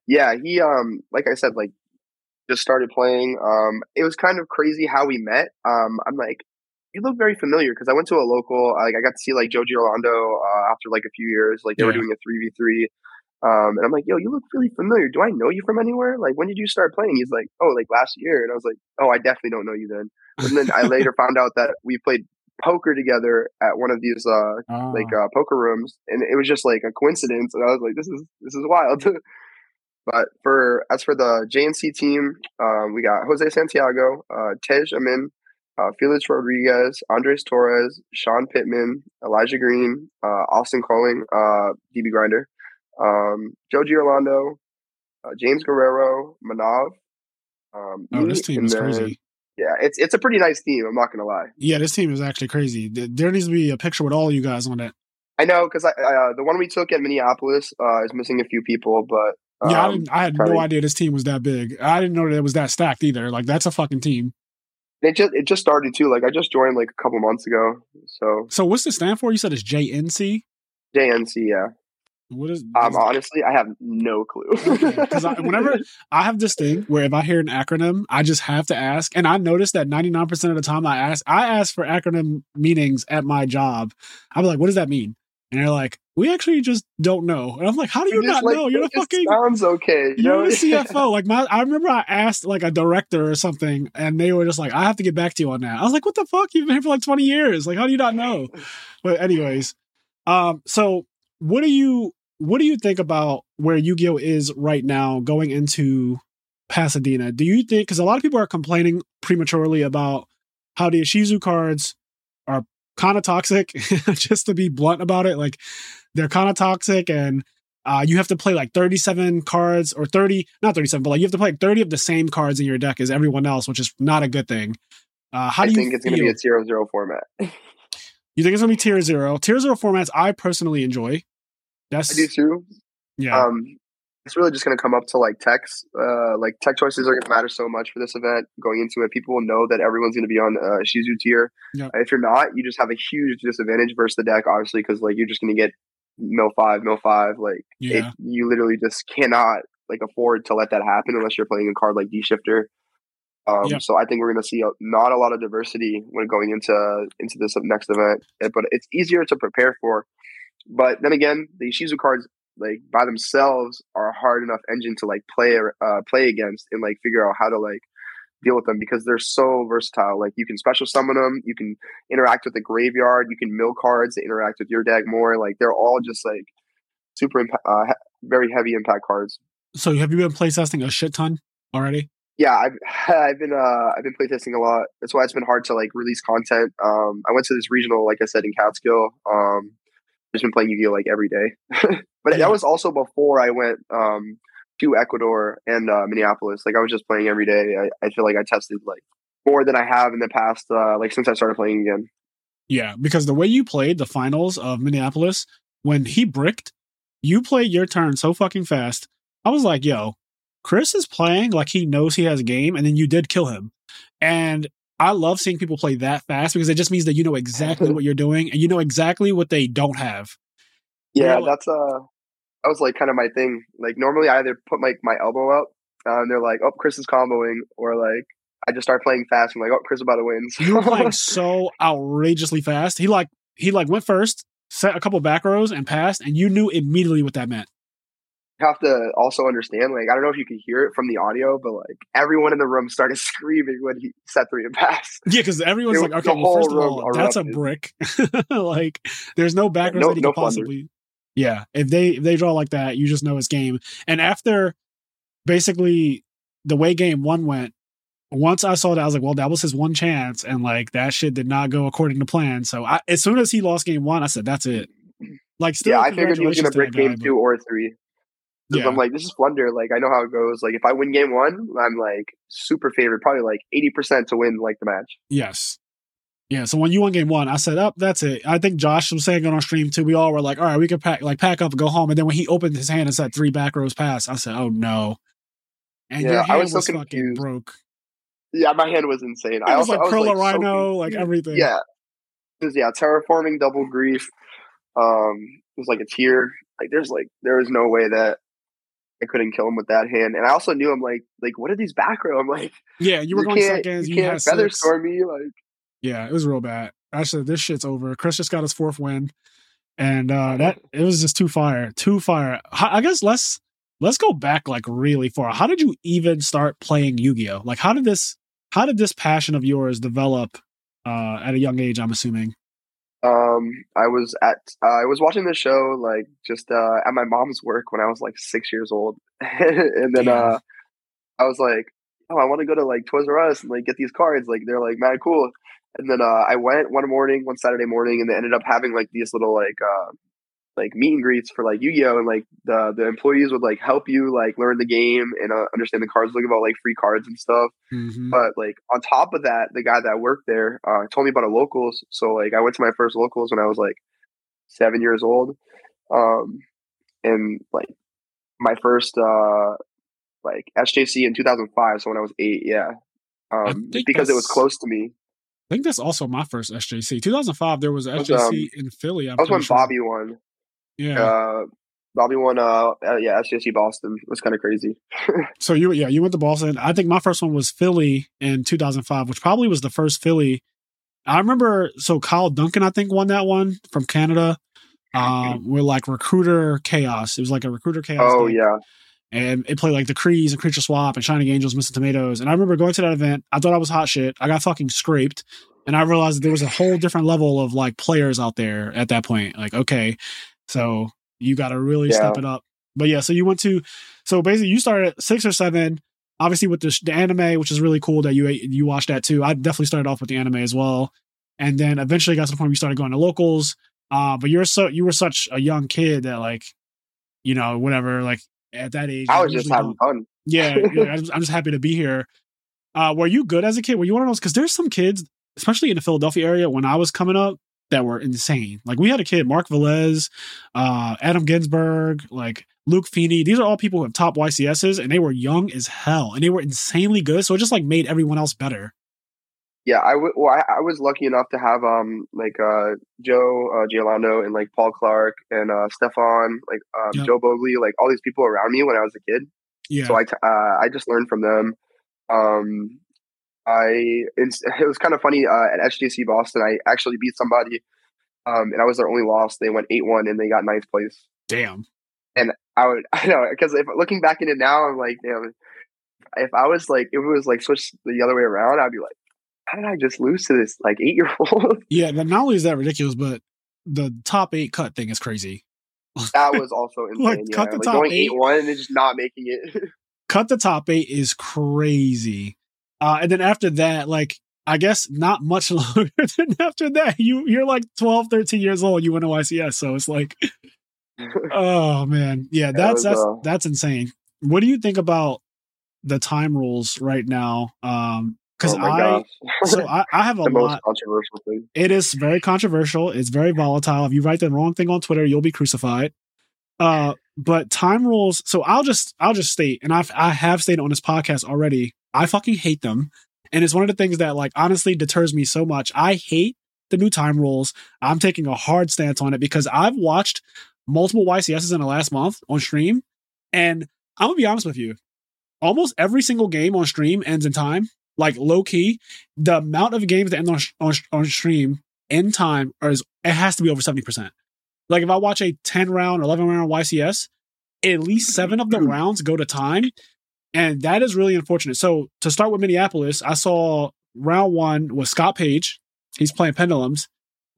Yeah, he um like I said, like just started playing. Um it was kind of crazy how we met. Um I'm like, you look very familiar because I went to a local like I got to see like Joe Giorlando uh after like a few years. Like they were doing a three v three. Um and I'm like, yo, you look really familiar. Do I know you from anywhere? Like when did you start playing? He's like, Oh, like last year. And I was like, Oh, I definitely don't know you then. And then I later found out that we played poker together at one of these uh Ah, like uh, poker rooms, and it was just like a coincidence. And I was like, "This is this is wild." but for as for the JNC team, um, we got Jose Santiago, uh, Tej Amin, uh, Felix Rodriguez, Andres Torres, Sean Pittman, Elijah Green, uh, Austin Calling, uh, DB Grinder, um, Joe Giorlando, uh, James Guerrero, Manav. Um, oh, me, this team is then- crazy. Yeah, it's it's a pretty nice team. I'm not gonna lie. Yeah, this team is actually crazy. There needs to be a picture with all you guys on it. I know because I, uh, the one we took at Minneapolis uh, is missing a few people, but um, Yeah, I, didn't, I had no idea this team was that big. I didn't know that it was that stacked either. Like that's a fucking team. it just it just started too. Like I just joined like a couple months ago, so So what's this stand for? You said it's JNC. JNC. Yeah, What is? um, honestly, I have no clue. Because I, whenever I have this thing where if I hear an acronym, I just have to ask. And I noticed that 99% of the time I ask, I ask for acronym meanings at my job. I'm like, what does that mean? And they're like, we actually just don't know. And I'm like, how do you You're not like, know? You're the fucking sounds okay. You you're know? the CFO. Like my, I remember I asked like a director or something, and they were just like, "I have to get back to you on that." I was like, "What the fuck? You've been here for like 20 years. Like, how do you not know?" But anyways, um, so what do you what do you think about where Yu-Gi-Oh is right now going into Pasadena? Do you think because a lot of people are complaining prematurely about how the Ishizu cards are kind of toxic, just to be blunt about it, like they're kind of toxic and uh, you have to play like 37 cards or 30, not 37, but like you have to play like 30 of the same cards in your deck as everyone else, which is not a good thing. Uh, how I do you think it's going to be a zero zero format. you think it's gonna be tier zero? Tier zero formats I personally enjoy. That's I do too. yeah, Um, it's really just going to come up to like techs. Uh, like tech choices are going to matter so much for this event. Going into it, people will know that everyone's going to be on uh, Shizu tier. Yep. If you're not, you just have a huge disadvantage versus the deck, obviously, because like you're just going to get mill five, mill five. Like it, you literally just cannot like afford to let that happen unless you're playing a card like D Shifter. Um, Yep. So I think we're going to see a, not a lot of diversity when going into into this next event, but it's easier to prepare for. But then again, the Shizu cards like by themselves are a hard enough engine to like play uh, play against and like figure out how to like deal with them because they're so versatile. Like you can special summon them, you can interact with the graveyard, you can mill cards that interact with your deck more. Like they're all just like super impa- uh, very heavy impact cards. So have you been playtesting a shit ton already? Yeah, I've I've been uh I've been playtesting a lot. That's why it's been hard to like release content. Um, I went to this regional, like I said, in Catskill. Um, just been playing Yu-Gi-Oh like every day. but Yeah. that was also before I went um to Ecuador and uh, Minneapolis. Like I was just playing every day. I, I feel like I tested like more than I have in the past. Uh, like since I started playing again. Yeah, because the way you played the finals of Minneapolis, when he bricked, you played your turn so fucking fast. I was like, yo, Chris is playing like he knows he has a game, and then you did kill him. And I love seeing people play that fast because it just means that you know exactly what you're doing and you know exactly what they don't have. Yeah, Yeah. that's uh that was like kind of my thing. Like normally I either put my my elbow up uh, and they're like, "Oh, Chris is comboing," or like I just start playing fast. and like, "Oh, Chris about to win." You were playing so outrageously fast. He like he like went first, set a couple back rows and passed, and you knew immediately what that meant. Have to also understand, like, I don't know if you can hear it from the audio, but like everyone in the room started screaming when he set three and pass. Yeah, because everyone's It- like, okay, well, first of all, that's a brick. like, there's no background no- that he no could possibly. Yeah, if they if they draw like that, you just know it's game. And after basically the way game one went, once I saw that, I was like, well, that was his one chance, and like that shit did not go according to plan. So I, as soon as he lost game one, I said, that's it. Like, still, yeah, I figured he was gonna to break game two or three. Yeah, I'm like, this is Flunder. Like, I know how it goes. Like, if I win game one, I'm like super favorite, probably like 80% to win like the match. Yes. Yeah. So when you won game one, I said, "Up, that's it." I think Josh was saying it on stream too. We all were like, "All right, we could pack like pack up and go home." And then when he opened his hand and said three back rows pass, I said, "Oh no!" And Yeah, your I hand was was, so fucking confused. broke. Yeah, my hand was insane. It I was also like I was, curl a like, so rhino, like everything. Yeah. Because yeah, terraforming, double grief. Um, it was like a tier. Like there's like there was no way that I couldn't kill him with that hand. And I also knew I'm like like what are these back row? I'm like Yeah, you were going seconds. You You, can't feather six. storm me. Like Yeah, it was real bad. Actually, "This shit's over." Chris just got his fourth win, and uh that it was just too fire, too fire. I guess let's let's go back like really far. How did you even start playing Yu Gi Oh? Like, how did this how did this passion of yours develop uh at a young age? I'm assuming. Um, I was at uh, I was watching the show like just uh at my mom's work when I was like six years old, and then Damn. uh I was like, oh, I want to go to like Toys R Us and like get these cards. Like they're like mad cool. And then uh, I went one morning, one Saturday morning, and they ended up having like these little like uh, like meet and greets for like Yu-Gi-Oh! and like the the employees would like help you like learn the game and uh, understand the cards, look about like free cards and stuff. Mhm. But like on top of that, the guy that worked there uh, told me about a locals. So like I went to my first locals when I was like seven years old, um, and like my first uh, like SJC in 2005. So when I was eight, yeah, um, because it was close to me. I think that's also my first SJC. 2005, there was a was, SJC um, in Philly. I'm That was when sure. Bobby won. Yeah. Uh, Bobby won. Uh, uh, yeah, SJC Boston. It was kind of crazy. So you, yeah, you went to Boston. I think my first one was Philly in 2005, which probably was the first Philly. I remember. So Kyle Duncan, I think, won that one from Canada. Um, with like recruiter chaos. It was like a recruiter chaos. Oh deck. yeah, and it played like the Crees and Creature Swap and Shining Angels, Mystic Tomatoes. And I remember going to that event. I thought I was hot shit. I got fucking scraped, and I realized that there was a whole different level of like players out there at that point. Like, okay, so you got to really Yeah. step it up. But yeah, so you went to, so basically you started at six or seven. Obviously with the, the anime, which is really cool that you you watched that too. I definitely started off with the anime as well, and then eventually got to the point where you started going to locals. Uh, but you're so you were such a young kid that like, you know, whatever. Like at that age, I was just having fun. yeah, yeah I'm, just, I'm just happy to be here. Uh, were you good as a kid? Were you one of those? Because there's some kids, especially in the Philadelphia area, when I was coming up, that were insane. Like we had a kid, Mark Velez, uh, Adam Ginsberg, like Luke Feeney. These are all people who have top YCSs, and they were young as hell, and they were insanely good. So it just like made everyone else better. Yeah, I, w- well, I, I was lucky enough to have um like uh Joe uh, Giorlando and like Paul Clark and uh Stefan like um, Yep. Joe Bogley like all these people around me when I was a kid. Yeah, So I t- uh, I just learned from them. Um, I it was kind of funny uh, at SJC Boston. I actually beat somebody, um, and I was their only loss. They went eight one and they got ninth place. damn. And I would I know because if looking back in it now, I'm like, damn. If I was like, if it was like switched the other way around, I'd be like, how did I just lose to this like eight year old? Yeah, not only is that ridiculous, but the top eight cut thing is crazy. that was also insane. Like, yeah, cut the like top going eight. one and just not making it. cut the top eight is crazy. Uh, and then after that, like, I guess not much longer than after that, you, you're like 12, 13 years old. You went to YCS. So it's like, oh man. Yeah, that's, was, that's, uh, that's insane. What do you think about the time rules right now? Um, cause oh I, so I, I have a lot. controversial thing. It is very controversial. It's very volatile. If you write the wrong thing on Twitter, you'll be crucified. Uh, but time rules. So I'll just I'll just state, and I've I have stated on this podcast already. I fucking hate them, and it's one of the things that like honestly deters me so much. I hate the new time rules. I'm taking a hard stance on it because I've watched multiple YCSs in the last month on stream, and I'm gonna be honest with you. Almost every single game on stream ends in time. Like low key, the amount of games that end on on, on stream in time is it has to be over seventy percent. Like if I watch a ten round, eleven round YCS, at least seven of the rounds go to time. And that is really unfortunate. So to start with Minneapolis, I saw round one was Scott Page. He's playing pendulums.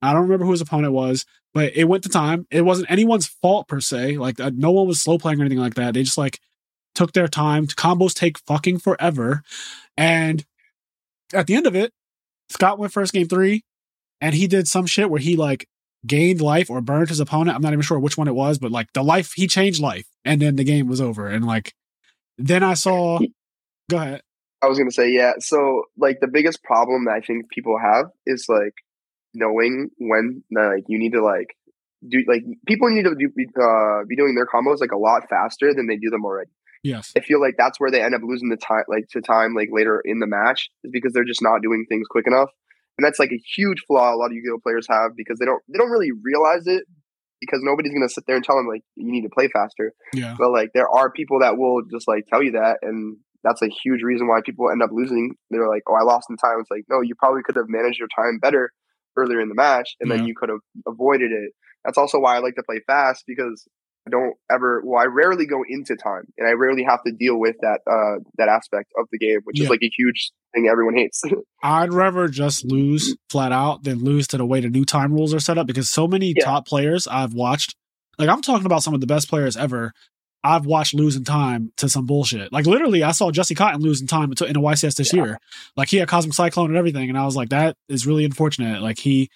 I don't remember who his opponent was, but it went to time. It wasn't anyone's fault per se. Like uh, no one was slow playing or anything like that. They just like took their time. Combos take fucking forever. And at the end of it, Scott went first game three, and he did some shit where he like gained life or burned his opponent. I'm not even sure which one it was, but like the life he changed life, and then the game was over. And like then I saw. Go ahead. I was gonna say yeah. So like the biggest problem that I think people have is like knowing when like you need to like do like people need to do, uh, be doing their combos like a lot faster than they do them already. Yes. I feel like that's where they end up losing the time, like to time, like later in the match, is because they're just not doing things quick enough, and that's like a huge flaw a lot of Yu-Gi-Oh players have because they don't they don't really realize it because nobody's gonna sit there and tell them like you need to play faster. Yeah. But like there are people that will just like tell you that, and that's a huge reason why people end up losing. They're like, "Oh, I lost in time." It's like, no, you probably could have managed your time better earlier in the match, and Yeah. then you could have avoided it. That's also why I like to play fast because I don't ever. Well, I rarely go into time, and I rarely have to deal with that uh that aspect of the game, which Yeah. is like a huge thing everyone hates. I'd rather just lose flat out than lose to the way the new time rules are set up because so many Yeah. top players I've watched, like I'm talking about some of the best players ever. I've watched losing time to some bullshit. Like literally, I saw Jesse Kotton losing time in a YCS this Yeah. year. Like he had Cosmic Cyclone and everything, and I was like, that is really unfortunate. Like he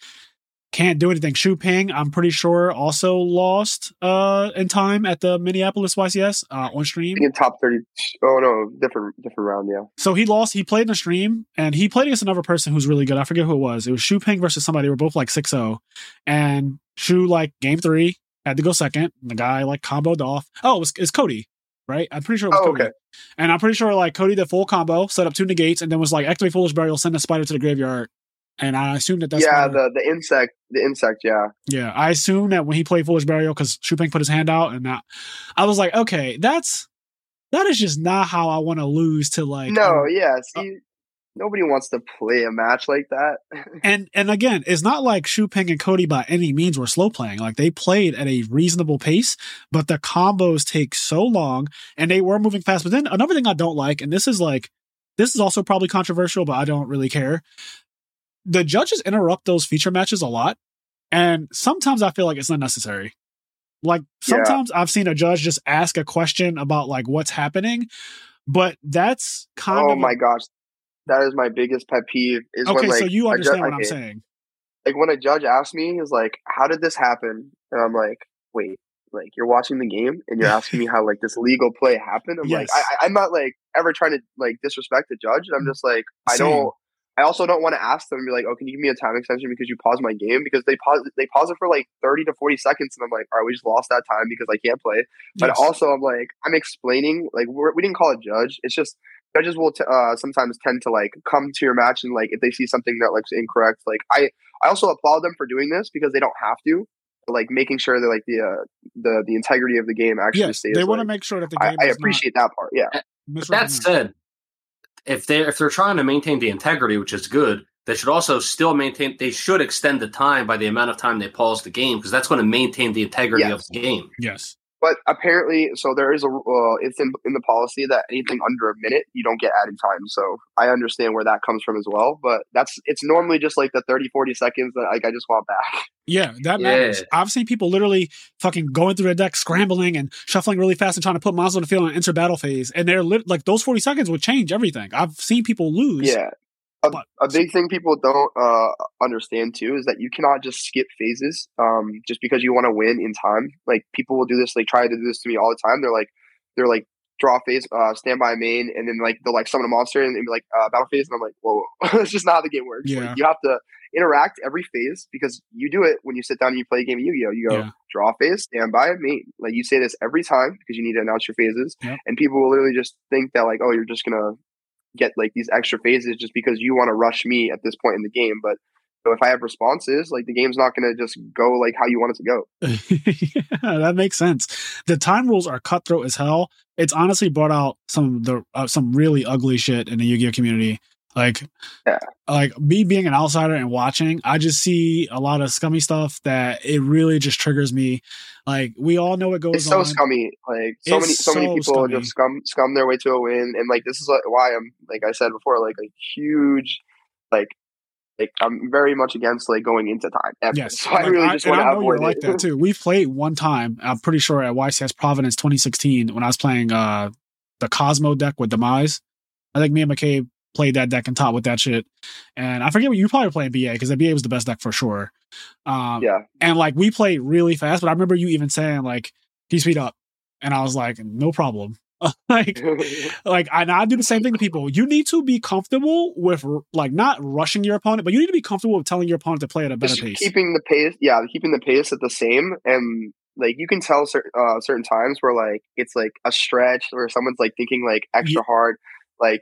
can't do anything. Shu Ping, I'm pretty sure, also lost uh in time at the Minneapolis YCS uh, on stream. in top thirty. Oh no, different different round. Yeah. So he lost. He played in the stream, and he played against another person who's really good. I forget who it was. It was Shu Ping versus somebody. They were both like 6-0. and Shu like game three had to go second. And the guy like comboed off. Oh, it was it's Cody, right? I'm pretty sure it was Oh, Cody. okay. And I'm pretty sure like Cody did full combo, set up two negates, and then was like activate Foolish Burial, send a spider to the graveyard. And I assume that that's yeah, the the insect, the insect. Yeah. yeah. I assume that when he played Foolish Burial, because Shu Ping put his hand out, and that I was like, okay, that's that is just not how I want to lose to like no. um, Yeah. See, nobody wants to play a match like that. and and again, it's not like Shu Ping and Cody by any means were slow playing. Like they played at a reasonable pace, but the combos take so long and they were moving fast. But then another thing I don't like, and this is like this is also probably controversial, but I don't really care. The judges interrupt those feature matches a lot, and sometimes I feel like it's unnecessary. Like Yeah. sometimes I've seen a judge just ask a question about like what's happening, but that's kind oh of my gosh, that is my biggest pet peeve. Is okay. when like so you a ju- understand what I'm saying? Like when a judge asks me, is like, "How did this happen?" And I'm like, "Wait." Like you're watching the game and you're asking me how like this legal play happened. I'm like, Yes. I, I- I'm not like ever trying to like disrespect the judge. I'm mm. just like, I Same. don't. I also don't want to ask them and be like, "Oh, can you give me a time extension because you paused my game?" Because they pause they pause it for like thirty to forty seconds, and I'm like, "All right, we just lost that time because I can't play." But Yes. also, I'm like, I'm explaining. Like, we're, we didn't call a judge. It's just judges will t- uh, sometimes tend to like come to your match and like if they see something that looks incorrect. Like, I I also applaud them for doing this because they don't have to. But, like making sure that like the uh, the the integrity of the game actually yes, stays. they want to make sure that the game. I is appreciate that part. Yeah. Not But that said, if they if they're trying to maintain the integrity, which is good, they should also still maintain. They should extend the time by the amount of time they pause the game because that's going to maintain the integrity Yes. of the game. yes, But apparently, so there is a uh, it's in in the policy that anything under a minute you don't get added time. So I understand where that comes from as well. But that's it's normally just like the 30, 40 seconds that like I just want back. yeah, that Yeah. matters. I've seen people literally fucking going through their deck, scrambling and shuffling really fast and trying to put monsters on the field and enter battle phase, and they're lit- like those forty seconds would change everything. I've seen people lose. Yeah. A, a big thing people don't uh, understand too is that you cannot just skip phases um, just because you want to win in time. Like people will do this, like try to do this to me all the time. They're like, they're like draw phase, uh, stand by main, and then like they'll like summon a monster and, and be like uh, battle phase, and I'm like, whoa, it's just not how the game works. Yeah. Like, you have to interact every phase because you do it when you sit down and you play a game of Yu-Gi-Oh. You go Yeah. draw phase, stand by main. Like you say this every time because you need to announce your phases, and people will literally just think that like, oh, you're just gonna get like these extra phases just because you want to rush me at this point in the game. But so if I have responses, like the game's not going to just go like how you want it to go. yeah, that makes sense. The time rules are cutthroat as hell. It's honestly brought out some the uh, some really ugly shit in the Yu-Gi-Oh community. Like, Yeah. like me being an outsider and watching, I just see a lot of scummy stuff that it really just triggers me. Like we all know what goes It's so on. scummy. Like so It's many, so, many people scummy. just scum scum their way to a win, and like this is like, why I'm like I said before, like a huge, like, like I'm very much against like going into time. ever. Yes, so I Like, really just and want to know you're avoid like that too. We've played one time. I'm pretty sure at YCS Providence 2016 when I was playing uh the Cosmo deck with Demise. I think me and McCabe played that deck and top with that shit. And I forget what you were probably playing BA because the BA was the best deck for sure. Um, yeah, and like we played really fast, but I remember you even saying like, "Can you speed up?" And I was like, "No problem." like, like, and I do the same thing to people. You need to be comfortable with like not rushing your opponent, but you need to be comfortable with telling your opponent to play at a better just pace. keeping the pace. Yeah, keeping the pace at the same, and like you can tell certain uh, certain times where like it's like a stretch where someone's like thinking like extra hard, like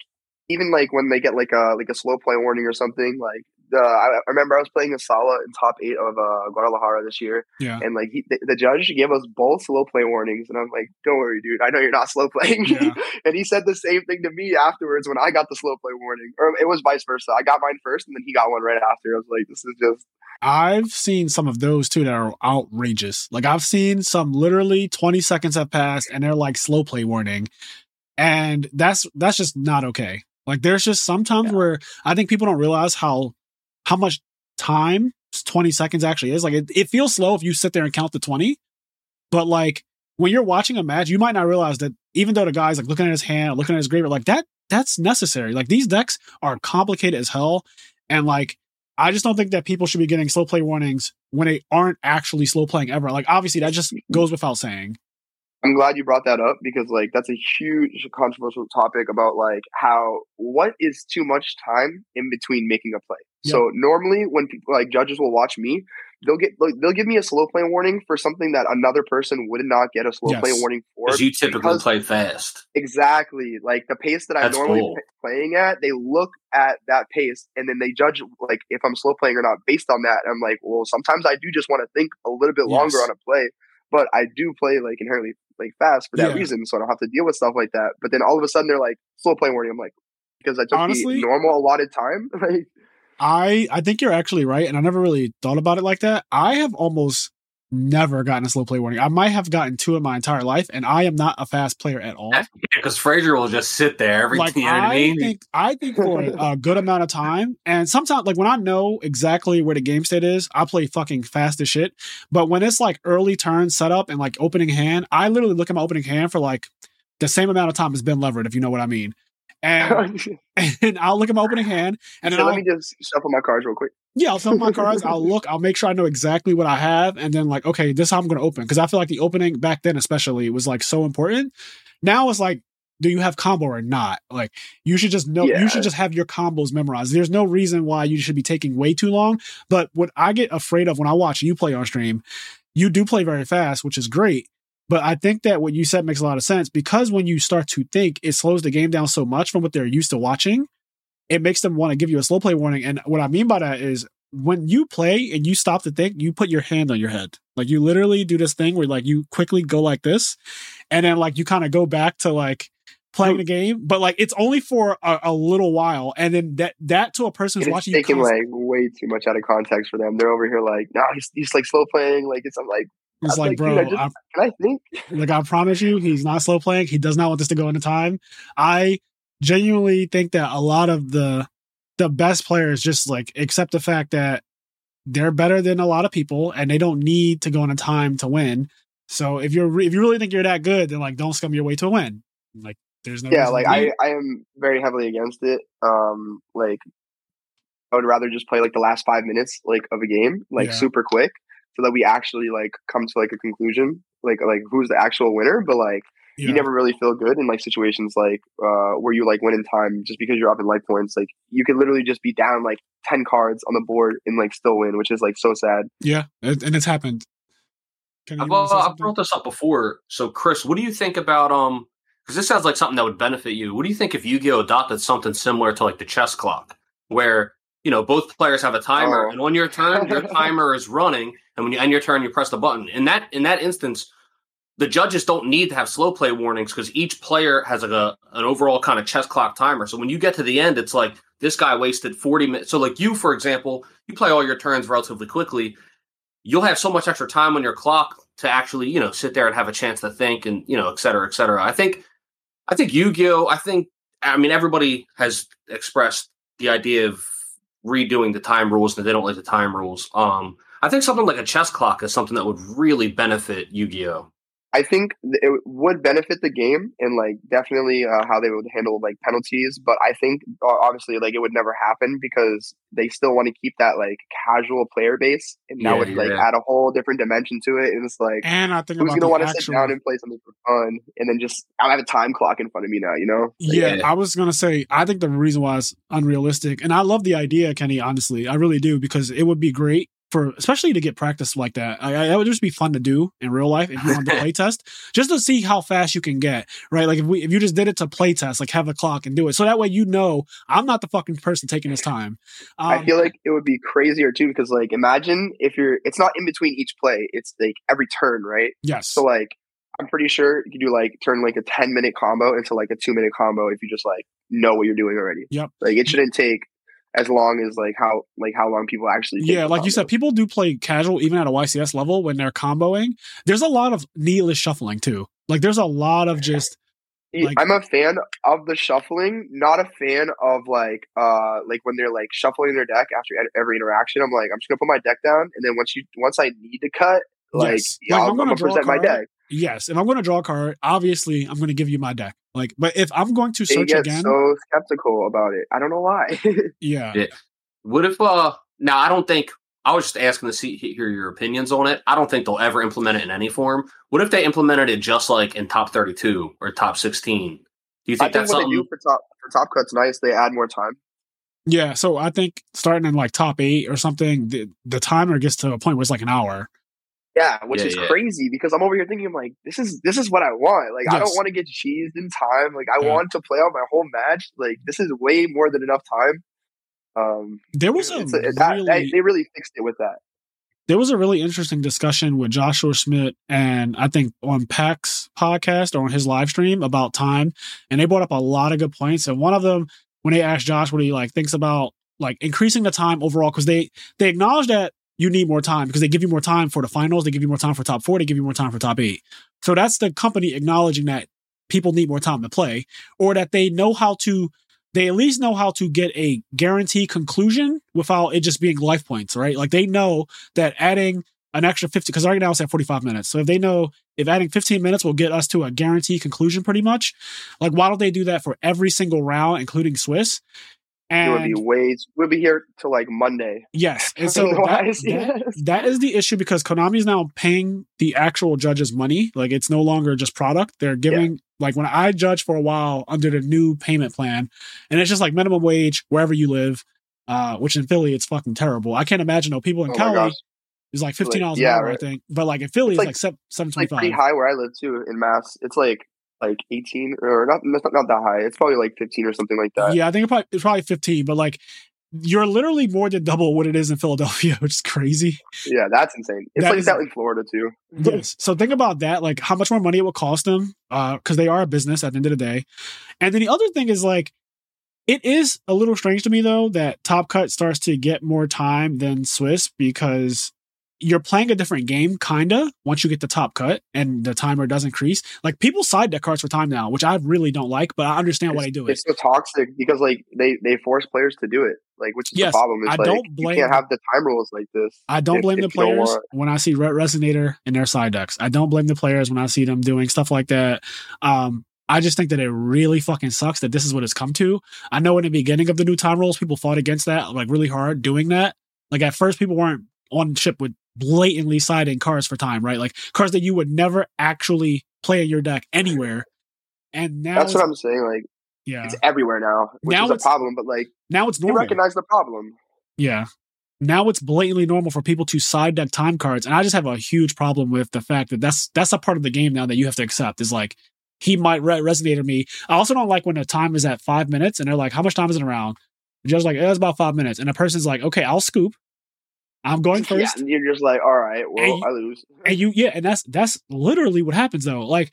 even like when they get like a like a slow play warning or something. Like uh, I, remember I was playing a Sala in top eight of uh, Guadalajara this year, yeah. and like he, the, the judge gave us both slow play warnings, and I'm like, "Don't worry, dude. I know you're not slow playing." Yeah. and he said the same thing to me afterwards when I got the slow play warning, or it was vice versa. I got mine first, and then he got one right after. I was like, "This is just." I've seen some of those too that are outrageous. Like I've seen some literally 20 seconds have passed and they're like slow play warning. And that's that's just not okay. Like there's just sometimes Yeah. where I think people don't realize how how much time 20 seconds actually is. Like it, it feels slow if you sit there and count the 20. But like when you're watching a match, you might not realize that even though the guy's like looking at his hand, looking at his graveyard, like that that's necessary. Like these decks are complicated as hell. And like I just don't think that people should be getting slow play warnings when they aren't actually slow playing ever. Like obviously that just goes without saying. I'm glad you brought that up because like that's a huge controversial topic about like how what is too much time in between making a play. So normally when people like judges will watch me, they'll get like, they'll give me a slow play warning for something that another person would not get a slow play warning for. Because you typically play fast. Exactly. Like the pace that I'm normally cool. p- playing at, they look at that pace and then they judge like if I'm slow playing or not based on that. I'm like, well, sometimes I do just want to think a little bit longer Yes. on a play, but I do play like inherently like fast for that Yeah. reason, so I don't have to deal with stuff like that. But then all of a sudden they're like slow play warning. I'm like, because I took Honestly- the normal allotted time. like, I I think you're actually right, and I never really thought about it like that. I have almost never gotten a slow play warning. I might have gotten two in my entire life, and I am not a fast player at all. Because Frazier will just sit there every like you know I I mean? think I think for a good amount of time, and sometimes like when I know exactly where the game state is, I play fucking fast as shit. But when it's like early turn setup and like opening hand, I literally look at my opening hand for like the same amount of time as Ben Leverett, if you know what I mean. And and I'll look at my opening hand, and then let I'll, me just shuffle my cards real quick. yeah, I'll shuffle my cards. I'll look. I'll make sure I know exactly what I have, and then like, okay, this is how I'm going to open. Because I feel like the opening back then, especially, was like so important. Now it's like, do you have combo or not? Like, you should just know. Yeah. You should just have your combos memorized. There's no reason why you should be taking way too long. But what I get afraid of when I watch you play on stream, you do play very fast, which is great. But I think that what you said makes a lot of sense because when you start to think, it slows the game down so much from what they're used to watching it makes them want to give you a slow play warning. And what I mean by that is when you play and you stop to think, you put your hand on your head. Like you literally do this thing where like you quickly go like this, and then like you kind of go back to like playing the game, but like it's only for a, a little while, and then that that to a person who's watching const- like way too much out of context for them. They're over here like, no, he's, he's like slow playing. Like it's I'm like, it's like, like, bro, I just- I, can I think? like I promise you, he's not slow playing. He does not want this to go into time. I genuinely think that a lot of the the best players just like accept the fact that they're better than a lot of people and they don't need to go into time to win. So if you're re- if you really think you're that good, then like don't scum your way to a win. Like there's no yeah, like I, I am very heavily against it. Um, like I would rather just play like the last five minutes like of a game, like Yeah. super quick, so that we actually like come to like a conclusion, like like who's the actual winner. But like yeah. you never really feel good in like situations like uh where you like win in time just because you're up in life points. Like you could literally just be down like ten cards on the board and like still win, which is like so sad. yeah, and it's happened. Can I've, you wanna say uh, I've brought this up before. So, Chris, what do you think about um? Because this sounds like something that would benefit you. What do you think if Yu-Gi-Oh adopted something similar to like the chess clock, where you know both players have a timer, Oh. and on your turn, your timer is running, and when you end your turn, you press the button. In that in that instance, the judges don't need to have slow play warnings because each player has like a an overall kind of chess clock timer. So when you get to the end, it's like this guy wasted 40 minutes. So, like you, for example, you play all your turns relatively quickly. You'll have so much extra time on your clock to actually, you know, sit there and have a chance to think and, you know, et cetera, et cetera. I think, I think Yu Gi Oh! I think, I mean, everybody has expressed the idea of redoing the time rules and they don't like the time rules. Um, I think something like a chess clock is something that would really benefit Yu Gi Oh! I think it would benefit the game and like definitely uh, how they would handle like penalties. But I think obviously like it would never happen because they still want to keep that like casual player base, and that yeah, would like add a whole different dimension to it. And it's like, and I think who's gonna want to sit down and play something for fun, and then just I have a time clock in front of me now, you know? Like, yeah, yeah, I was gonna say I think the reason why it's unrealistic, and I love the idea, Kenny. Honestly, I really do because it would be great for especially to get practice like that. I, I, that would just be fun to do in real life if you want to play test, just to see how fast you can get. Right, like if we if you just did it to play test, like have a clock and do it, so that way you know I'm not the fucking person taking this time. Um, I feel like it would be crazier too because like imagine if you're it's not in between each play, it's like every turn, right? Yes. So like I'm pretty sure you could do like turn like a 10 minute combo into like a two minute combo if you just like know what you're doing already. Yep. Like it shouldn't take as long as like how like how long people actually yeah like you said people do play casual even at a ycs level when they're comboing. There's a lot of needless shuffling too. Like there's a lot of just like, i'm a fan of the shuffling not a fan of like uh like when they're like shuffling their deck after every interaction i'm like i'm just gonna put my deck down and then once you once i need to cut like, yes. like, I'm, gonna, gonna present my deck yes if i'm going to draw a card obviously i'm going to give you my deck like, but if I'm going to search again, they again, so skeptical about it. I don't know why. yeah. yeah. What if? uh Now, I don't think. I was just asking to see hear your opinions on it. I don't think they'll ever implement it in any form. What if they implemented it just like in top 32 or top 16? Do you think, I think that's what something? they do for top for top cuts nice? They add more time. Yeah, so I think starting in like top eight or something, the, the timer gets to a point where it's like an hour. Yeah, which yeah, is yeah. crazy because I'm over here thinking, I'm like, this is this is what I want. Like, yes. I don't want to get cheesed in time. Like, I yeah. want to play out my whole match. Like, this is way more than enough time. Um, there was a, a really, that, they really fixed it with that. There was a really interesting discussion with Joshua Schmidt and I think on Pack's podcast or on his live stream about time, and they brought up a lot of good points. And one of them, when they asked Josh what he like thinks about like increasing the time overall, because they they acknowledge that you need more time because they give you more time for the finals, they give you more time for top four, they give you more time for top eight. So that's the company acknowledging that people need more time to play, or that they know how to, they at least know how to get a guaranteed conclusion without it just being life points, right? Like they know that adding an extra 50, because right now it's at 45 minutes. So if they know if adding 15 minutes will get us to a guaranteed conclusion pretty much, like why don't they do that for every single round, including Swiss? And it would be ways we'll be here till like Monday. Yes. And so that, that, that is the issue because Konami is now paying the actual judges money. Like it's no longer just product. They're giving yeah. like when I judge for a while under the new payment plan, and it's just like minimum wage wherever you live. Uh, which in Philly it's fucking terrible. I can't imagine though. People in oh Cali is like fifteen dollars yeah, an hour, right. I think. But like in Philly, it's, like, it's like seven twenty five. Pretty high where I live too in Mass. It's like like 18 or not, not not that high. It's probably like 15 or something like that. Yeah, I think it probably, it's probably 15, but like you're literally more than double what it is in Philadelphia, which is crazy. Yeah, that's insane. It's that like is, that in Florida too. yes. So think about that, like how much more money it will cost them, because uh, they are a business at the end of the day. And then the other thing is like, it is a little strange to me though that Top Cut starts to get more time than Swiss because you're playing a different game, kinda, once you get the top cut and the timer does increase. Like people side deck cards for time now, which I really don't like, but I understand it's, why they do it. It's so toxic because like they they force players to do it. Like which is yes, the problem. It's I like, don't blame you can't have the time rules like this. I don't if, blame the players when I see Re- Resonator in their side decks. I don't blame the players when I see them doing stuff like that. Um, I just think that it really fucking sucks that this is what it's come to. I know in the beginning of the new time rules, people fought against that like really hard doing that. Like at first, people weren't on ship with blatantly siding cards for time, right? Like cards that you would never actually play in your deck anywhere. And now that's what I'm saying. Like, yeah, it's everywhere now, which now is a problem. But like now it's normal. You recognize the problem. Yeah. Now it's blatantly normal for people to side deck time cards, and I just have a huge problem with the fact that that's that's a part of the game now that you have to accept. Is like he might re- resonate with me. I also don't like when the time is at five minutes and they're like, "How much time is it around?" The judge's like, eh, "It's about five minutes," and a person's like, "Okay, I'll scoop." I'm going first. Yeah, and you're just like, all right, well, you, I lose. And you, yeah, and that's that's literally what happens though. Like,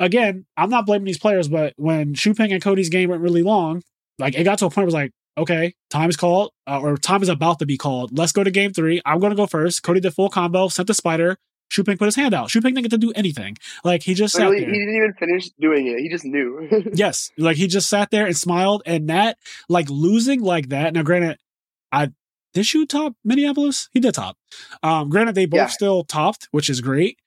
again, I'm not blaming these players, but when Shuping and Cody's game went really long, like it got to a point where it was like, okay, time is called, uh, or time is about to be called. Let's go to game three. I'm going to go first. Cody did full combo, sent the spider. Shu Ping put his hand out. Shu Ping didn't get to do anything. Like he just Literally, sat there. he didn't even finish doing it. He just knew. yes, like he just sat there and smiled. And that, like losing like that. Now, granted, I did Shu top Minneapolis. He did top. Um, granted, they both Yeah. still topped, which is great.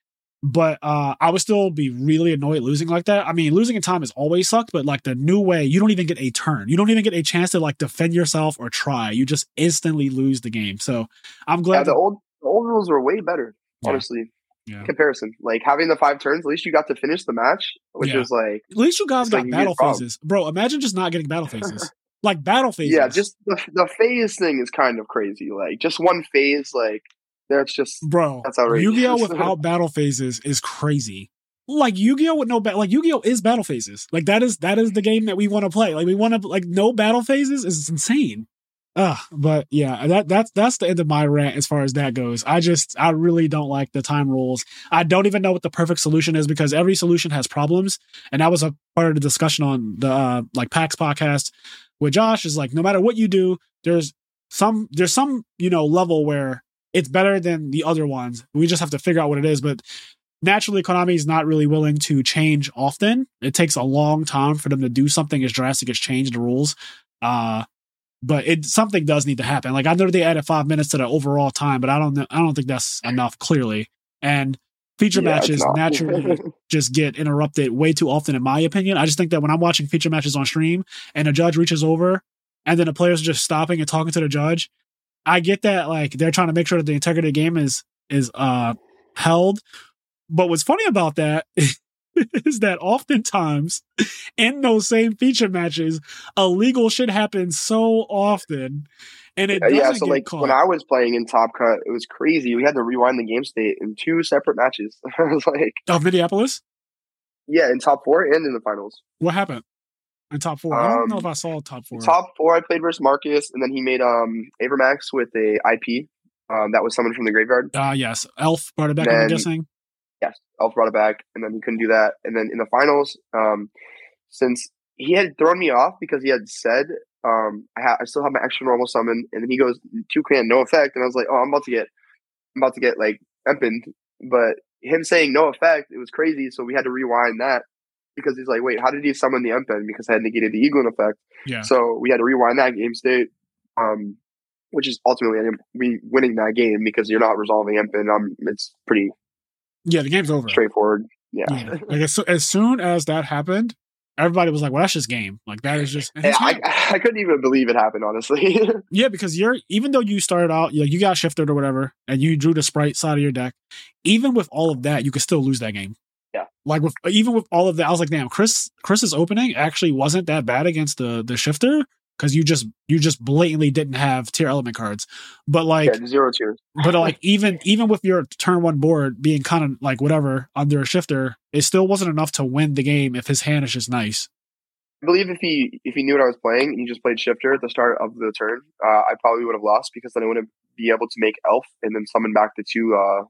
But uh, I would still be really annoyed losing like that. I mean, losing in time has always sucked, but like the new way, you don't even get a turn. You don't even get a chance to like defend yourself or try. You just instantly lose the game. So I'm glad. yeah, the old the old rules were way better. Yeah. Honestly, Yeah. comparison like having the five turns. At least you got to finish the match, which Yeah. was like at least you guys got like battle phases, bro. Imagine just not getting battle phases, like battle phase. yeah, just the the phase thing is kind of crazy. Like just one phase, like that's just bro. That's outrageous. Yu-Gi-Oh without battle phases is crazy. Like Yu-Gi-Oh with no ba- like Yu-Gi-Oh is battle phases. Like that is that is the game that we want to play. Like we want to like no battle phases is insane. Uh, but yeah, that that's that's the end of my rant as far as that goes. I just I really don't like the time rules. I don't even know what the perfect solution is because every solution has problems, and that was a part of the discussion on the uh, like PAX podcast with Josh. Is like no matter what you do, there's some there's some you know level where it's better than the other ones. We just have to figure out what it is. But naturally, Konami is not really willing to change often. It takes a long time for them to do something as drastic as change the rules. Uh, but it something does need to happen. Like I know they added five minutes to the overall time, but I don't know. I don't think that's enough. Clearly, and feature Yeah, matches naturally just get interrupted way too often, in my opinion. I just think that when I'm watching feature matches on stream and a judge reaches over and then the players are just stopping and talking to the judge, I get that like they're trying to make sure that the integrity of the game is is uh held. But what's funny about that is that oftentimes in those same feature matches, illegal shit happens so often, and it yeah, so get like caught. when I was playing in Top Cut, it was crazy. We had to rewind the game state in two separate matches. I was like, of Minneapolis, yeah, in top four and in the finals. what happened in top four? I don't know Um, if I saw top four. Top four, I played versus Marcus, and then he made um Avramax with a IP. Um, that was someone from the graveyard. Uh yes, Elf brought it back. I'm guessing. Yes, Elf brought it back, and then he couldn't do that. And then in the finals, um, since he had thrown me off because he had said, um, I, ha- I still have my extra normal summon, and then he goes Toucan, no effect, and I was like, oh, I'm about to get, I'm about to get like empined. But him saying no effect, it was crazy. So we had to rewind that because he's like, wait, how did he summon the empin? Because I had negated the Eaglin effect. Yeah. So we had to rewind that game state, um, which is ultimately we winning that game because you're not resolving empin. Um, it's pretty Yeah, the game's over. straightforward. Yeah. Yeah. Like as, as soon as that happened, everybody was like, "Well, that's just game. Like that is just." Yeah, I. I couldn't even believe it happened, honestly. yeah, because you're even though you started out, you, you got shifted or whatever, and you drew the Spright side of your deck. Even with all of that, you could still lose that game. Yeah. Like with even with all of that, I was like, "Damn, Chris Chris's opening actually wasn't that bad against the the shifter." Because you just you just blatantly didn't have Tearlament cards, but like yeah, zero tiers. but like even even with your turn one board being kind of like whatever under a shifter, it still wasn't enough to win the game if his hand is just nice. I believe if he if he knew what I was playing and he just played shifter at the start of the turn, uh, I probably would have lost because then I wouldn't be able to make elf and then summon back the two uh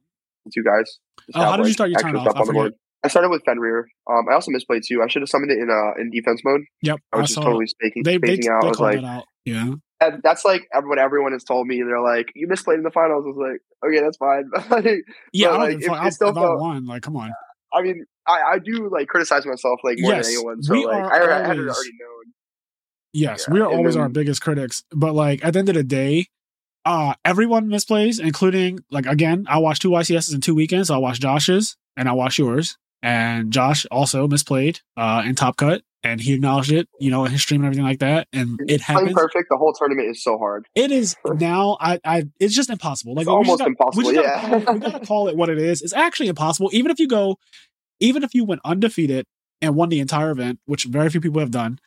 the two guys. Oh, how did you start your turn off? I board. forget. I started with Fenrir. Um, I also misplayed too. I should have summoned it in uh in defense mode. Yep, I I, was just totally spaking, they they, out. they I was like, out. Yeah, and that's like what everyone has told me. They're like, you misplayed in the finals. I was like, okay, that's fine. yeah. I But, like, if still I, I felt- won, like, come on. I mean, I, I do like criticize myself like more Yes, than anyone. So like, I, I had it already known. Yes, Yeah, we are always our biggest critics, but like at the end of the day, uh, everyone misplays, including like again, I watched two YCSs in two weekends. So I watched Josh's and I watched yours, and Josh also misplayed uh in Top Cut, and he acknowledged it, you know, in his stream and everything like that, and it Playing happens. perfect, the whole tournament is so hard. It is now. I, I, it's just impossible. Like almost got- impossible, We, yeah. gotta, call, we gotta call it what it is. It's actually impossible. Even if you go, even if you went undefeated and won the entire event, which very few people have done,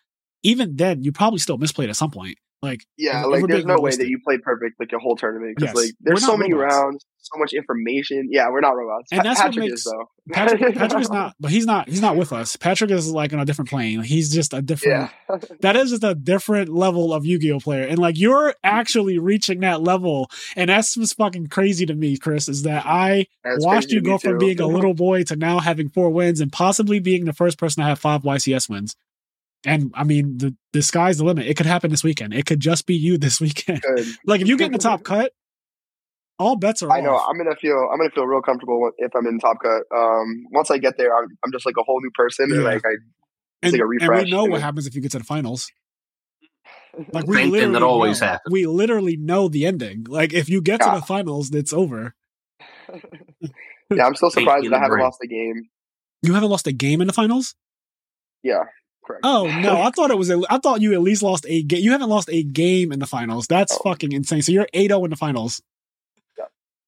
even then you probably still misplayed at some point. Like Yeah, like there's no way that you played perfect like a whole tournament because Yes. like there's so many robots. rounds, so much information. Yeah, we're not robots. And Pa- that's what Patrick makes- is though. Patrick, Patrick is not, but he's not. He's not with us. Patrick is like on a different plane. He's just a different. Yeah, That is just a different level of Yu-Gi-Oh player, and like you're actually reaching that level, and that's what's fucking crazy to me, Chris. Is that I That's watched you go from too. being a little boy to now having four wins and possibly being the first person to have five YCS wins. And I mean, the the sky's the limit. It could happen this weekend. It could just be you this weekend. Like if you get in the top cut, all bets are I know. I'm gonna feel. I'm gonna feel real comfortable if I'm in top cut. Um, once I get there, I'm, I'm just like a whole new person, and like I. and, like a and refresh, we know you what know? happens if you get to the finals. Like we Same thing that literally always know. happens. We literally know the ending. Like if you get to the finals, it's over. yeah, I'm still surprised that I haven't lost a game. You haven't lost a game in the finals. Yeah, correct. Oh no, I thought it was. A, I thought you at least lost a game. You haven't lost a game in the finals. That's Oh. fucking insane. So you're 8-0 in the finals. Yeah.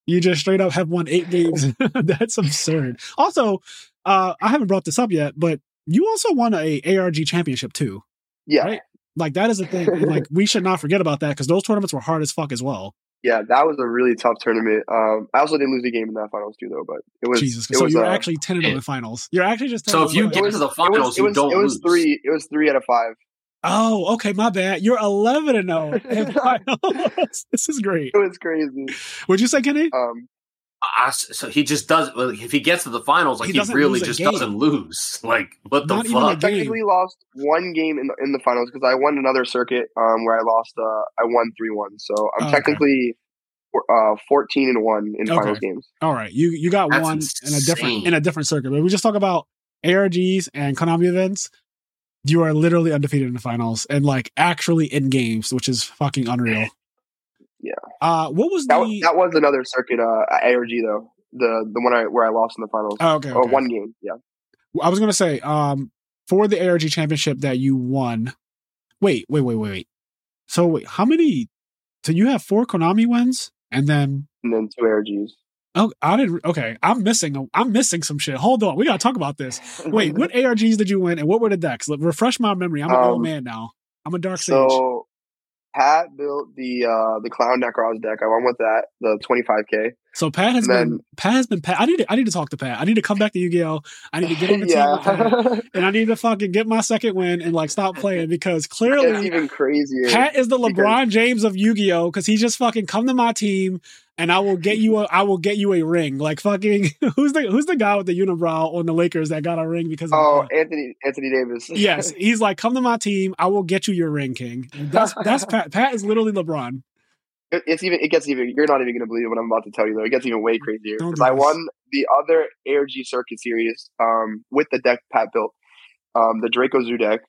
You just straight up have won eight games. That's absurd. Also, uh, I haven't brought this up yet, but you also won a ARG championship too. yeah, right. Like that is a thing. like we should not forget about that because those tournaments were hard as fuck as well. Yeah, that was a really tough tournament. Um, I also didn't lose a game in that finals too, though. But it was Jesus. It So was, you're uh, actually 10 in the finals. You're actually just 10 So if you get was- to the it finals, was, it you was, don't it was lose. three. It was three out of five. Oh, okay, my bad. You're 11 and 0 in finals. this is great. It was crazy. What'd you say, Kenny? Um, I- so he just does. well, If he gets to the finals, like He he, really just game. doesn't lose. Like what the Not even fuck? technically lost one game in the, in the finals because I won another circuit um, where I lost. Uh, I won three one, so I'm Oh, okay. technically uh, fourteen and one in Okay. finals games. All right, you you got That's one in a different in a different circuit. But we just talk about ARGs and Konami events. You are literally undefeated in the finals and like actually in games, which is fucking unreal. Yeah. Uh, what was That, the? was that was another circuit uh, ARG though. The the one I where I lost in the finals. oh, okay, Or okay. one game. Yeah. I was gonna say, um, for the ARG championship that you won. Wait, wait, wait, wait, wait. So wait, how many? So you have four Konami wins, and then And then two ARGs. oh, I didn't. Okay, I'm missing. I'm missing some shit. Hold on, we gotta talk about this. Wait, what ARGs did you win, and what were the decks? Let- Refresh my memory. I'm an old Um, man now. I'm a dark sage. So Pat built the uh the clown Nekroz deck. I went with that, the twenty five K. So Pat has been Pat has been Pat. I need to I need to talk to Pat. I need to come back to Yu-Gi-Oh. I need to get on the team with Pat, and I need to fucking get my second win and like stop playing because It's clearly even crazier. Pat is the because- LeBron James of Yu-Gi-Oh because he just fucking come to my team and I will get you a I will get you a ring. Like fucking who's the who's the guy with the unibrow on the Lakers that got a ring because of Oh, Anthony Anthony Davis. yes he's like come to my team I will get you your ring king. That's that's Pat. Pat is literally LeBron. It- it's even it gets even you're not even gonna believe what I'm about to tell you though. It gets even way crazier. Don't Because do I won the other ARG circuit series um with the deck Pat built, um, the Draco Zoo deck.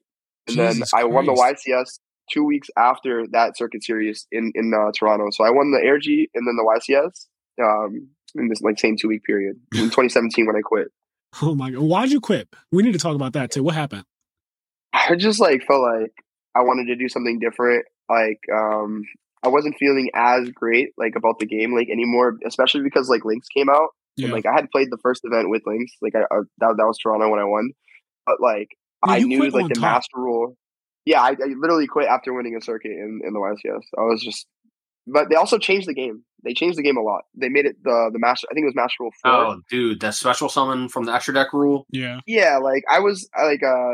And Jesus then I won the YCS two weeks after that circuit series in, in uh, Toronto. So I won the ARG and then the YCS um in this like same two week period. In 2017 when I quit. Oh my god, why'd you quit? We need to talk about that too. What happened? I just like felt like I wanted to do something different. Like um I wasn't feeling as great like about the game like anymore, especially because like Links came out. Yeah. And, like I had played the first event with Links, like I, I that, that was Toronto when I won. But like Yeah, I knew like the top. master rule. Yeah, I, I literally quit after winning a circuit in, in the YCS. I was just but they also changed the game. They changed the game a lot. They made it the the master I think it was master rule four. Oh, dude, that special summon from the extra deck rule. yeah. Yeah, like I was like uh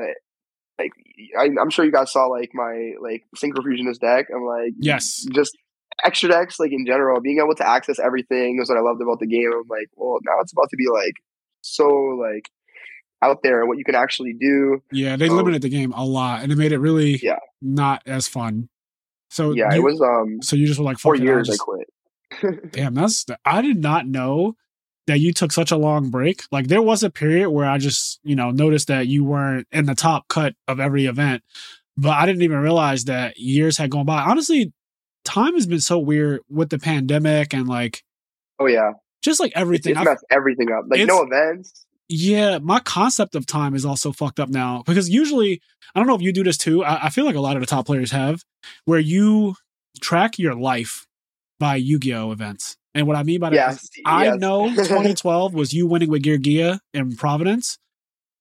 like I, I'm sure you guys saw like my like synchro fusionist deck. I'm like Yes. just extra decks like in general, being able to access everything was what I loved about the game. I'm like, well, now it's about to be like so like out there what you can actually do. Yeah, they Oh. limited the game a lot, and it made it really Yeah. not as fun. So Yeah, you, it was um So you just were like, four Fuck it, I'll years I quit. Damn, that's I did not know that you took such a long break. Like there was a period where I just you know noticed that you weren't in the top cut of every event, but I didn't even realize that years had gone by. Honestly, time has been so weird with the pandemic and like Oh yeah, just like everything. it's messed everything up. Like no events. Yeah, my concept of time is also fucked up now because usually, I don't know if you do this too. I, I feel like a lot of the top players have, where you track your life by Yu Gi Oh events. And what I mean by that Yes, I yes. know 2012 was you winning with Geargia in Providence.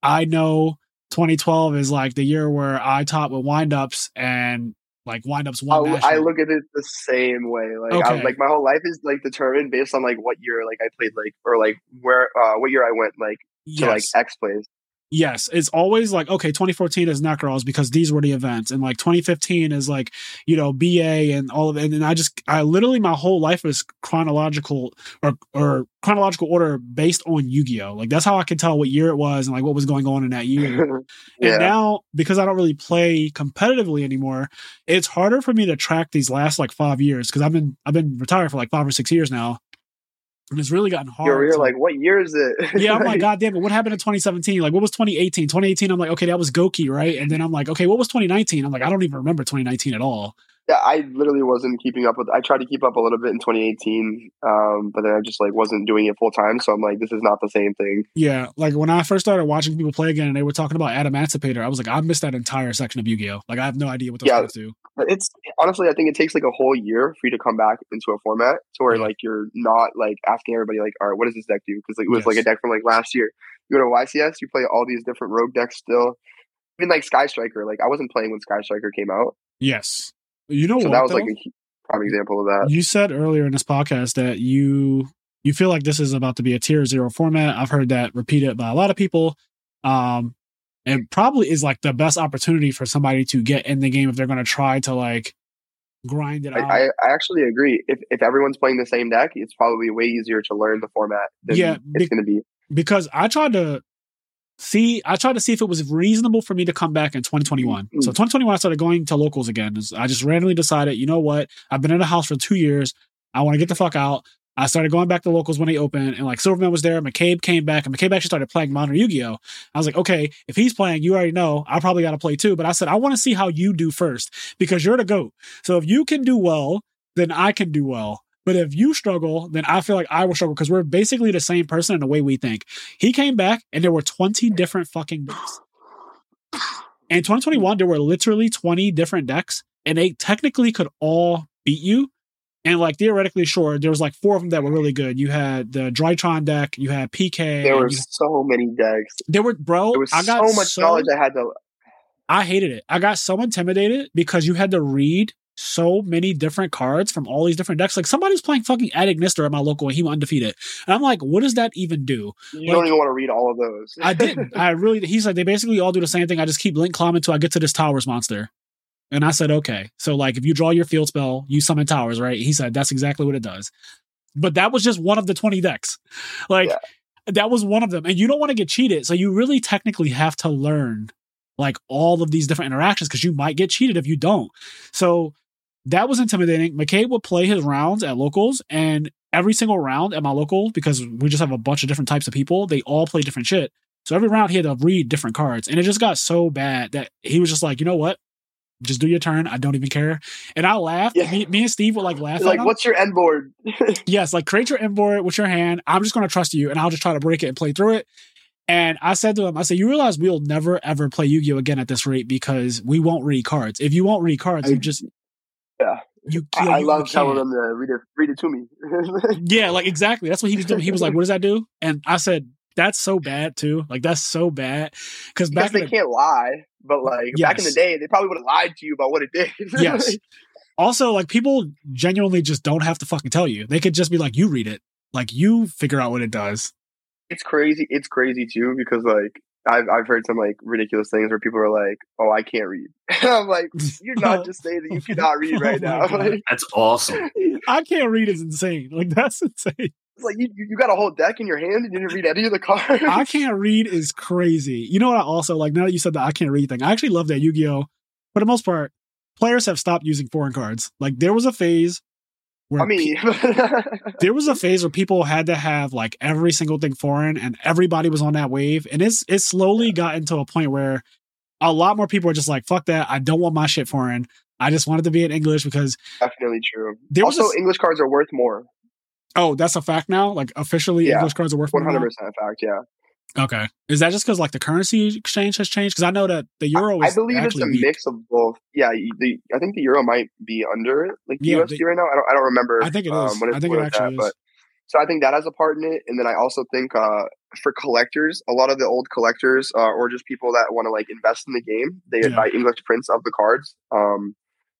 I know 2012 is like the year where I taught with windups and like windups I, one I national. look at it the same way. Like I, Okay. like my whole life is like determined based on like what year like I played like or like where uh what year I went like to like yes. X plays. Yes, it's always like okay, 2014 is Nekroz because these were the events, and like 2015 is like you know BA and all of it. And I just I literally my whole life is chronological or or chronological order based on Yu Gi Oh. Like that's how I can tell what year it was and like what was going on in that year. yeah. And now because I don't really play competitively anymore, it's harder for me to track these last like five years because I've been I've been retired for like five or six years now. And it's really gotten hard. You're, you're like, what year is it? yeah, I'm like, God damn it, what happened in 2017? Like, what was 2018? 2018, I'm like, okay, that was Gouki, right? And then I'm like, okay, what was 2019? I'm like, I don't even remember 2019 at all. Yeah, I literally wasn't keeping up with. I tried to keep up a little bit in 2018, um, but then I just like wasn't doing it full time. So I'm like, this is not the same thing. Yeah, like when I first started watching people play again and they were talking about Adamancipator, I was like, I missed that entire section of Yu Gi Oh! Like, I have no idea what those Yeah. cards do. It's honestly, I think it takes like a whole year for you to come back into a format to where Yeah. like you're not like asking everybody like, all right, what does this deck do? Because like, it was like a deck from like last year. You go to YCS, you play all these different rogue decks still. Even like Sky Striker, like I wasn't playing when Sky Striker came out, Yes. You know so what? that was though? like a prime example of that. you said earlier in this podcast that you you feel like this is about to be a tier zero format. I've heard that repeated by a lot of people. Um, and probably is like the best opportunity for somebody to get in the game if they're going to try to like grind it I, out. I, I actually agree. If if everyone's playing the same deck, it's probably way easier to learn the format than Yeah, it's be- going to be. because I tried to see, I tried to see if it was reasonable for me to come back in 2021. Mm. So 2021, I started going to locals again. I just randomly decided, you know what? I've been in the house for two years. I want to get the fuck out. I started going back to locals when they opened, and like Silverman was there. McCabe came back, and McCabe actually started playing Modern Yu Gi Oh! I was like, okay, if he's playing, you already know. I probably got to play too. But I said, I want to see how you do first because you're the GOAT. So if you can do well, then I can do well. But if you struggle, then I feel like I will struggle because we're basically the same person in the way we think. He came back and there were 20 different fucking decks. In 2021, there were literally 20 different decks, and they technically could all beat you. And like theoretically, sure, there was like four of them that were really good. You had the Drytron deck, you had PK. There were so many decks. there were bro. There was I got so much knowledge I had to. I hated it. I got so intimidated because you had to read so many different cards from all these different decks. Like somebody's playing fucking Adagnister at my local and he went undefeated. And I'm like, what does that even do? You Like- don't even want to read all of those. I didn't. I really, he's like, they basically all do the same thing. I just keep link climbing until I get to this towers monster. And I said, okay. So like, if you draw your field spell, you summon towers, right? He said, that's exactly what it does. But that was just one of the 20 decks. Like, Yeah. that was one of them. And you don't want to get cheated. So you really technically have to learn like all of these different interactions because you might get cheated if you don't. So that was intimidating. McCabe would play his rounds at locals, and every single round at my local, because we just have a bunch of different types of people, they all play different shit. So every round he had to read different cards, and it just got so bad that he was just like, you know what? Just do your turn. I don't even care. And I laughed. Yeah. Me, me and Steve would like laugh. like, at what's your end board? Yes, like create your end board with your hand. I'm just going to trust you, and I'll just try to break it and play through it. And I said to him, I said, you realize we'll never ever play Yu Gi Oh again at this rate because we won't read cards. If you won't read cards, you just Yeah. you. I, yeah, I you- love telling them to read it. Read it to me. Yeah, like exactly. That's what he was doing. He was like, "What does that do?" And I said, "That's so bad too. Like that's so bad." Because back they the, can't lie. But like back in the day, they probably would have lied to you about what it did. yes. Also, like people genuinely just don't have to fucking tell you. They could just be like, "You read it. Like you figure out what it does." it's crazy. It's crazy too because like I've I've heard some like ridiculous things where people are like, "Oh, I can't read." I'm like, "You're not just saying that you cannot read right Oh now." Like, That's awesome. I can't read is insane. Like that's insane. it's like you you got a whole deck in your hand and you didn't read any of the cards. I can't read is crazy. You know what? I also like now that you said that I can't read thing. I actually love that Yu Gi Oh. For the most part, players have stopped using foreign cards. Like there was a phase where I mean, there was a phase where people had to have like every single thing foreign and everybody was on that wave and it's it slowly got into a point where a lot more people are just like fuck that i don't want my shit foreign i just want it to be in english because definitely true. there was also, a- English cards are worth more. oh that's a fact now like officially Yeah. english cards are worth One more hundred percent fact. Yeah, okay is that just because like the currency exchange has changed because i know that the euro I is believe it's a weak. mix of both. Yeah, the I think the euro might be under like the Yeah, USD the- right now. I don't I don't remember. I think it um, is. what I think it actually is. But so I think that has a part in it, and then I also think uh, for collectors, a lot of the old collectors uh, or just people that want to like invest in the game, they Yeah. buy English prints of the cards. Um,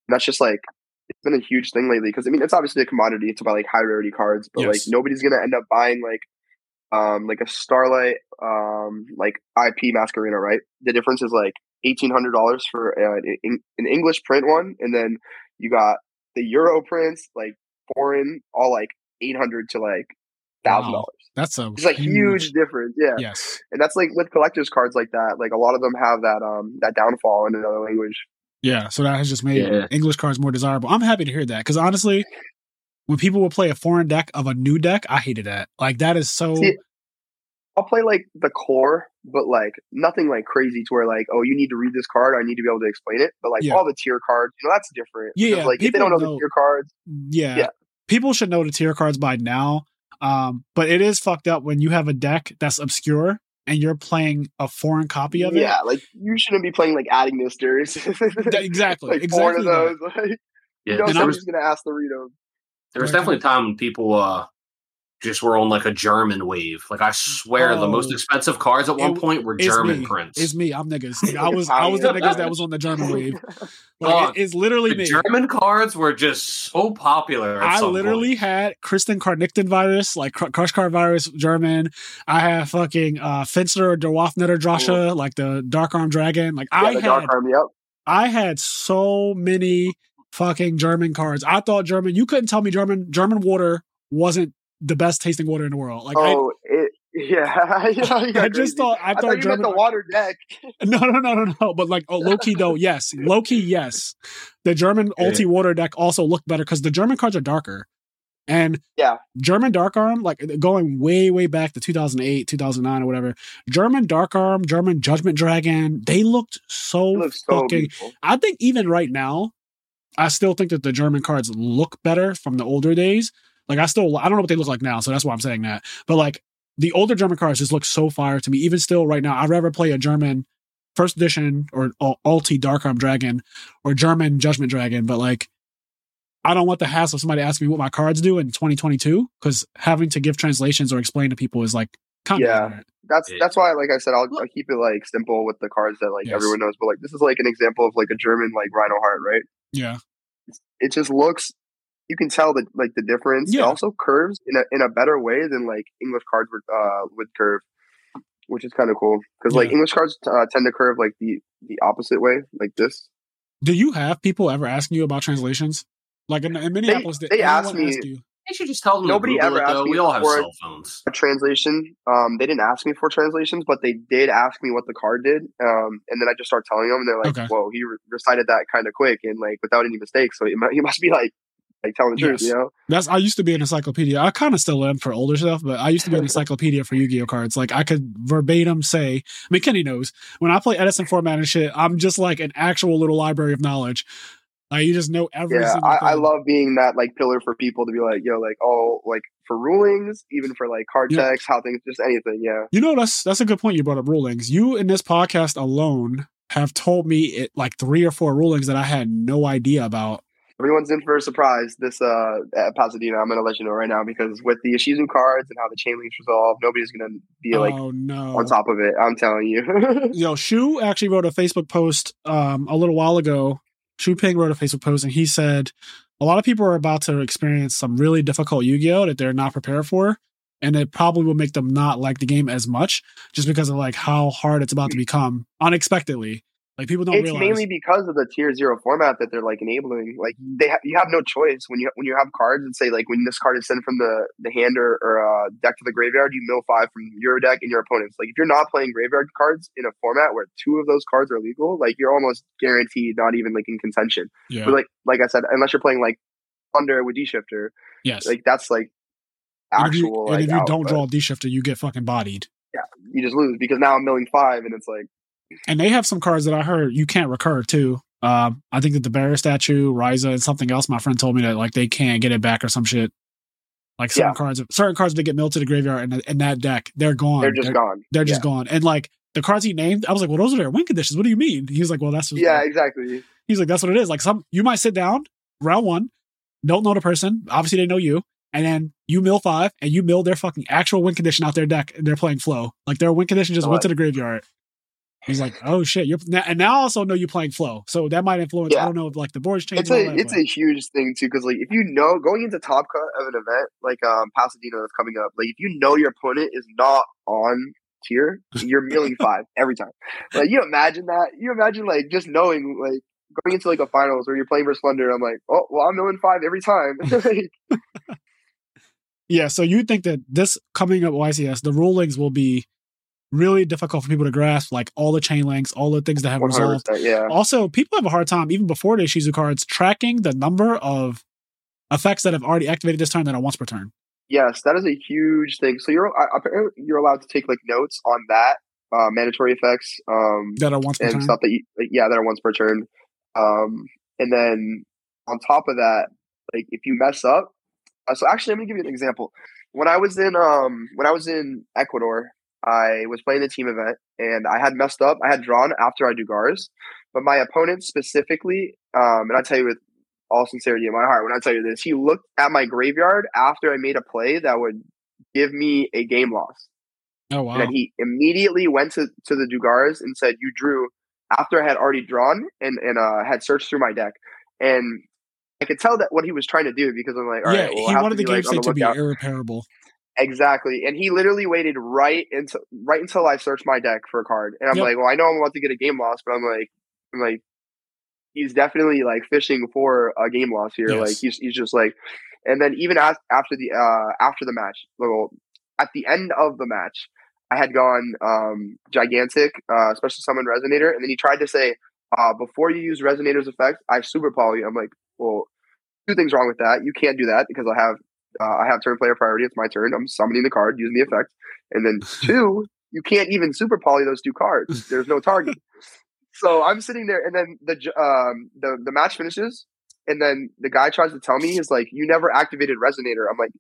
and that's just like it's been a huge thing lately because I mean it's obviously a commodity to buy like high rarity cards, but like nobody's gonna end up buying like um, like a Starlight, um, like IP Masquerena, right? The difference is like eighteen hundred dollars for uh, an, an English print one, and then you got the Euro prints, like foreign, all like eight hundred to like thousand Wow. dollars. That's a It's like huge difference, yeah. Yes. And that's like with collectors cards like that. Like a lot of them have that um that downfall in another language. Yeah. So that has just made Yeah. English cards more desirable. I'm happy to hear that because honestly, when people will play a foreign deck of a new deck, I hated that. Like that is so. See, I'll play like the core, but like nothing like crazy to where like, oh, you need to read this card. I need to be able to explain it. But like Yeah. all the tier cards, you know, that's different. Yeah, Because, yeah, like if they don't know, people the tier cards, yeah, Yeah. people should know the tier cards by now. Um, but it is fucked up when you have a deck that's obscure and you're playing a foreign copy of it. yeah, like you shouldn't be playing like adding misters. Th- exactly, like four exactly of those. Like, Yeah, you know, And I somebody's was- gonna ask to read them. There was definitely a time when people uh just were on like a German wave. Like I swear the most Oh. expensive cards at one It- point were German me. prints. It's me. I'm niggas. I was I was the niggas that was on the German wave. Like, it- it's literally the me. German cards were just so popular. At I literally point. had Kristen Carnickton virus, like Crush Card virus, German. I have fucking uh Finster der Waffnetter Drasha, like the Dark Arm Dragon. Like Yeah, I had arm. Yep. I had so many fucking German cards. I thought German. You couldn't tell me German German water wasn't the best tasting water in the world. Like oh, it. Yeah, yeah, I, I just thought I I thought thought you German. meant the water deck. No, no, no, no, no. But like, oh, low key though, yes, low key, yes. The German Yeah. ulti water deck also looked better because the German cards are darker, and Yeah. German dark arm, like going way, way back to 2008, 2009, or whatever. German dark arm, German judgment dragon, they looked so, It looks so fucking. I think even right now, I still think that the German cards look better from the older days. Like I still, I don't know what they look like now, so that's why I'm saying that. But like the older German cards just look so fire to me. Even still, right now, I'd rather play a German first edition or Alti Dark Arm Dragon or German Judgment Dragon. But like, I don't want the hassle of somebody asking me what my cards do in 2022 because having to give translations or explain to people is like kind Yeah. of That's Yeah. that's why, like I said, I'll, I'll keep it like simple with the cards that like Yes. everyone knows. But like this is like an example of like a German like Reinoheart, right? Yeah, It just looks. You can tell the like the difference. It Yeah. also curves in a in a better way than like English cards would uh would curve, which is kind of cool because like English cards uh, tend to curve like the the opposite way, like this. Do you have people ever asking you about translations? Like in, in Minneapolis, they asked me- ask you? They should just tell them. Nobody ever asked me We all have for- cell phones. a translation. Um, they didn't ask me for translations, but they did ask me what the card did. Um, and then I just start telling them, and they're like, Okay. "Whoa, he re- recited that kind of quick and like without any mistakes. So he, he must be like like telling the truth, Yes. you know?" That's I used to be an encyclopedia. I kind of still am for older stuff, but I used to be an encyclopedia for Yu-Gi-Oh cards. Like I could verbatim say. I mean, Kenny knows when I play Edison format and shit. I'm just like an actual little library of knowledge. Like you just know every Yeah, single I, I love being that like pillar for people to be like, yo, like oh, like for rulings, even for like card Yeah. checks, how things, just anything. Yeah, You know, that's that's a good point. You brought up rulings. You in this podcast alone have told me it like three or four rulings that I had no idea about. everyone's in for a surprise this uh at Pasadena. I'm gonna let you know right now because with the Ishizu cards and how the chain links resolve, nobody's gonna be like oh no! on top of it. I'm telling you. Yo, Shu actually wrote a Facebook post um, a little while ago. Shu Ping wrote a Facebook post and he said a lot of people are about to experience some really difficult Yu Gi Oh that they're not prepared for. And it probably will make them not like the game as much just because of like how hard it's about to become unexpectedly. Like people don't it's realize. mainly because of the tier zero format that they're like enabling. Like they ha- you have no choice when you when you have cards and say like when this card is sent from the the hand or, or uh, deck to the graveyard, you mill five from your deck and your opponent's. Like if you're not playing graveyard cards in a format where two of those cards are legal, like you're almost guaranteed not even like in contention. yeah. But like like I said, unless you're playing like Thunder with D Shifter, yes. like that's like and if you, actual. and like, if you out, don't but draw a D shifter, you get fucking bodied. Yeah, you just lose because now I'm milling five and it's like And they have some cards that I heard you can't recur too. Um, I think that the Bear statue, Riza, and something else. My friend told me that like they can't get it back or some shit. Like certain Yeah. cards, certain cards that get milled to the graveyard and in that deck, they're gone. they're just gone. They're just Yeah. gone. And like the cards he named, I was like, well, those are their win conditions. What do you mean? He was like, well, that's Yeah, exactly. He's like, that's what it is. Like some, you might sit down round one, don't know the person. Obviously, they know you, and then you mill five, and you mill their fucking actual win condition out their deck, and they're playing flow. Like their win condition just went to the graveyard. He's like, oh shit, you're now, and now I also know you're playing flow, so that might influence. I don't know if like the boards change. It's a it's a huge thing too because like if you know going into top cut of an event like um Pasadena that's coming up, like if you know your opponent is not on tier, you're milling five every time. Like you imagine that. You imagine like just knowing like going into like a finals where you're playing versus Thunder. I'm like, oh well, I'm milling five every time. Like, yeah. So you think that this coming up YCS, the rulings will be really difficult for people to grasp, like all the chain links, all the things that have resolved. yeah. Also, people have a hard time, even before the Ishizu cards, tracking the number of effects that have already activated this turn that are once per turn. Yes, that is a huge thing. So you're apparently you're allowed to take like notes on that uh, mandatory effects um, That are once per and turn. stuff that you, yeah that are once per turn. Um, and then on top of that, like if you mess up, uh, so actually I'm gonna give you an example. When I was in um when I was in Ecuador, I was playing the team event and I had messed up. I had drawn after I do Gars, but my opponent specifically, um, and I tell you with all sincerity in my heart, when I tell you this, he looked at my graveyard after I made a play that would give me a game loss. Oh wow. And he immediately went to, to the Dugars and said, You drew after I had already drawn and, and uh, had searched through my deck. And I could tell that what he was trying to do because I'm like, all yeah, right, well, he wanted the game like, state to be irreparable. Exactly. And he literally waited right until right until I searched my deck for a card. And I'm Yep. like, well, I know I'm about to get a game loss, but I'm like, I'm like, he's definitely like fishing for a game loss here. Yes. Like he's he's just like, and then even as, after the uh after the match, little at the end of the match, I had gone um gigantic, uh special summon resonator, and then he tried to say, uh, before you use resonator's effect, I super poly. I'm like, well, two things wrong with that. You can't do that because I have uh, I have turn player priority. It's my turn. I'm summoning the card using the effect, and then two, you can't even super poly those two cards. There's no target. so I'm sitting there, and then the um the the match finishes, and then the guy tries to tell me he's like, you never activated resonator. I'm like.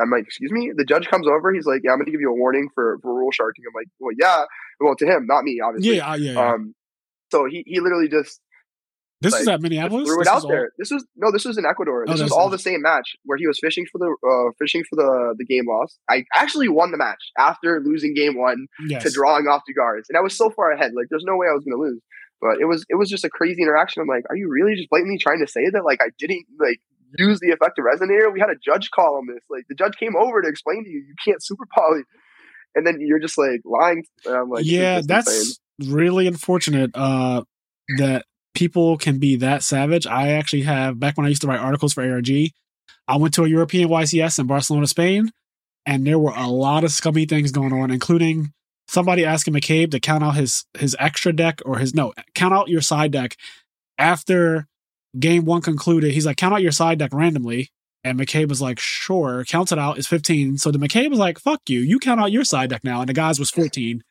I'm like, excuse me. The judge comes over. He's like, yeah, I'm going to give you a warning for, for rule sharking. I'm like, well, yeah. Well, to him, not me, obviously. Yeah, yeah. yeah. Um, so he, he literally just this is like, at Minneapolis. threw it This out is all- there. This was no, this was in Ecuador. Oh, This was all nice. the same match where he was fishing for the uh, fishing for the the game loss. I actually won the match after losing game one yes. to drawing off guards, and I was so far ahead. Like, there's no way I was going to lose. But it was it was just a crazy interaction. I'm like, are you really just blatantly trying to say that like I didn't like use the effect of resonator? We had a judge call on this. Like the judge came over to explain to you you can't super poly, and then you're just like lying. And I'm like, yeah, that's insane. really unfortunate. Uh, that people can be that savage. I actually have back when I used to write articles for ARG. I went to a European YCS in Barcelona, Spain, and there were a lot of scummy things going on, including somebody asking McCabe to count out his his extra deck or his no count out your side deck after game one concluded. He's like count out your side deck randomly. And McCabe was like, sure, counts it out. It's 15. So the McCabe was like, fuck you. You count out your side deck now. And the guy's was 14.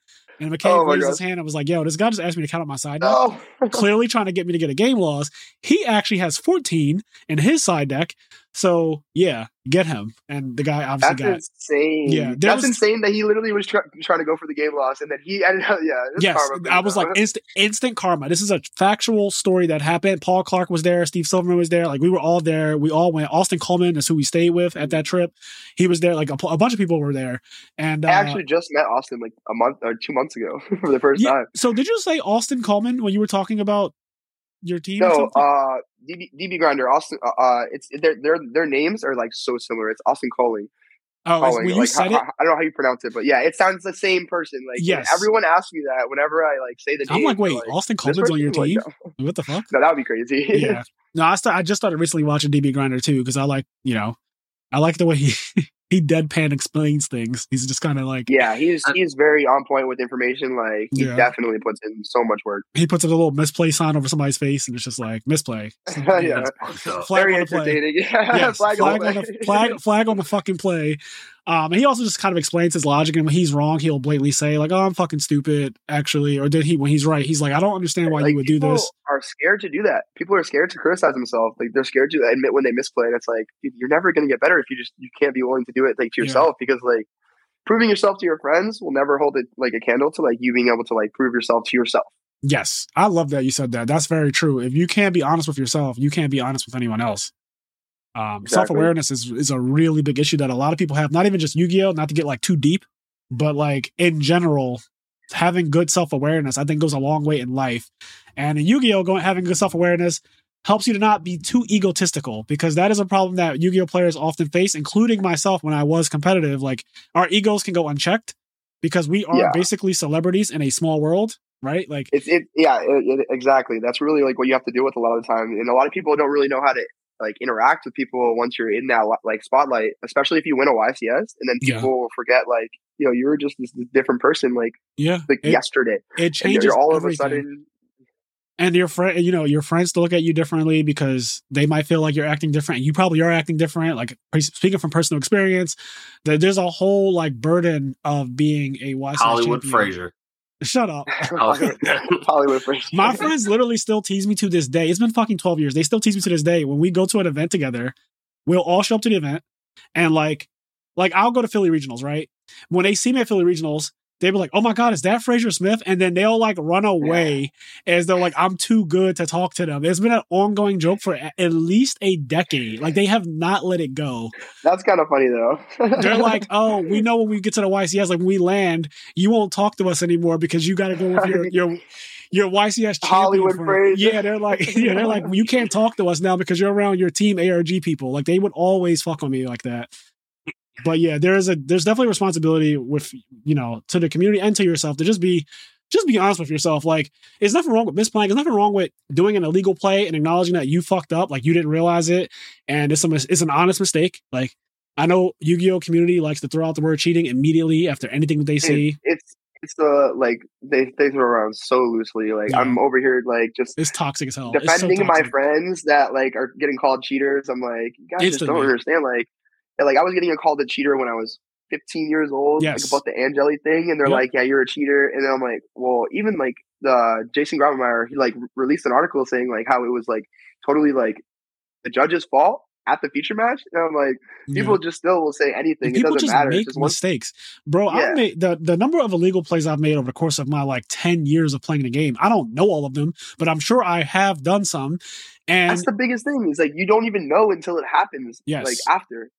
And McCabe Oh raised God. his hand and was like, yo, this guy just asked me to count out my side deck. No. Clearly trying to get me to get a game loss. He actually has 14 in his side deck. So yeah, get him. And the guy obviously That's got insane. Yeah, that's was- insane that he literally was try- trying to go for the game loss, and then he ended up. Yeah, Yes, karma, I was like instant, instant karma. This is a factual story that happened. Paul Clark was there. Steve Silverman was there. Like we were all there. We all went. Austin Coleman is who we stayed with at that trip. He was there. Like a, a bunch of people were there. And uh, I actually just met Austin like a month or two months ago for the first yeah, time. So did you say Austin Coleman when you were talking about your team? No, uh, DB, DB Grinder, Austin. Uh, uh, it's their their their names are like so similar. It's Austin Colling. oh, Colling. you Like, said how- it, how- I don't know how you pronounce it, but yeah, it sounds the same person. Like Yes. everyone asks me that whenever I like say the name. I'm like, wait, Austin "This Coleman's on your team? Like, no. What the fuck? no, that would be crazy. yeah. No, I start, I just started recently watching DB Grinder too because I like you know I like the way he he deadpan explains things. He's just kind of like Yeah, he's uh, he's very on point with information. Like he Yeah. definitely puts in so much work. he puts a little misplay sign over somebody's face and it's just like misplay. Yeah. That's fucked. Flag very on the play. Yeah, Yes, flag, flag, on on the the flag, flag on the fucking play. Um, and he also just kind of explains his logic, and when he's wrong, he'll blatantly say like, "Oh, I'm fucking stupid," actually, or did he? When he's right, he's like, "I don't understand why Like, you would do people this." Are scared to do that. People are scared to criticize themselves. Like they're scared to admit when they misplay. And it's like, you're never going to get better if you just you can't be willing to do it like to Yeah. yourself because like proving yourself to your friends will never hold it like a candle to like you being able to like prove yourself to yourself. Yes, I love that you said that. That's very true. If you can't be honest with yourself, you can't be honest with anyone else. Um, Exactly. Self awareness is is a really big issue that a lot of people have. Not even just Yu Gi Oh, not to get like too deep, but like in general, having good self awareness, I think goes a long way in life. And in Yu Gi Oh, going having good self awareness helps you to not be too egotistical because that is a problem that Yu Gi Oh players often face, including myself when I was competitive. Like our egos can go unchecked because we are Yeah. basically celebrities in a small world, right? Like It's it yeah it, it- exactly. That's really like what you have to deal with a lot of the time, and a lot of people don't really know how to like interact with people once you're in that like spotlight, especially if you win a YCS, and then Yeah. people will forget like you know you were just this, this different person like yeah, like it, yesterday, it changes you're all everything. of a sudden and your friend you know your friends to look at you differently because they might feel like you're acting different you probably are acting different like speaking from personal experience that there's a whole like burden of being a YCS Hollywood champion. Fraser. Shut up. Hollywood, Hollywood my friends literally still tease me to this day. It's been fucking 12 years. They still tease me to this day when we go to an event together. We'll all show up to the event and like like i'll go to philly regionals right? When they see me at philly regionals they be like, "Oh my god, is that Fraser Smith?" And then they'll like run away as though like I'm too good to talk to them. It's been an ongoing joke for at least a decade. Like they have not let it go. That's kind of funny though. They're like, "Oh, we know when we get to the YCS, like when we land, you won't talk to us anymore because you got to go with your your." Your YCS Hollywood friend." phrase. Yeah, they're like, yeah, they're like, you can't talk to us now because you're around your team ARG people. Like they would always fuck on me like that. But yeah, there is a there's definitely responsibility with you know to the community and to yourself to just be just be honest with yourself. Like, it's nothing wrong with misplaying. There's nothing wrong with doing an illegal play and acknowledging that you fucked up, like you didn't realize it, and it's a it's an honest mistake. Like, I know Yu-Gi-Oh community likes to throw out the word cheating immediately after anything that they see. it's it's the like they they throw around so loosely. Like Yeah. I'm over here like just It's toxic as hell. It's so defending my friends that like are getting called cheaters. I'm like, you guys just don't understand. Like, yeah, like I was getting a called a cheater when I was 15 years old, Yes. like about the Angeli thing, and they're Yep. like, yeah, you're a cheater. And then I'm like, well, even like the uh, Jason Grabher-Meyer, he like released an article saying like how it was like totally like the judge's fault at the feature match, and I'm like, Yeah. people just still will say anything. And It people doesn't just matter. Make just one mistakes, bro. Yeah. I've made the the number of illegal plays I've made over the course of my like ten years of playing the game. I don't know all of them, but I'm sure I have done some. And That's the biggest thing. Is like you don't even know until it happens. Yes. Like after.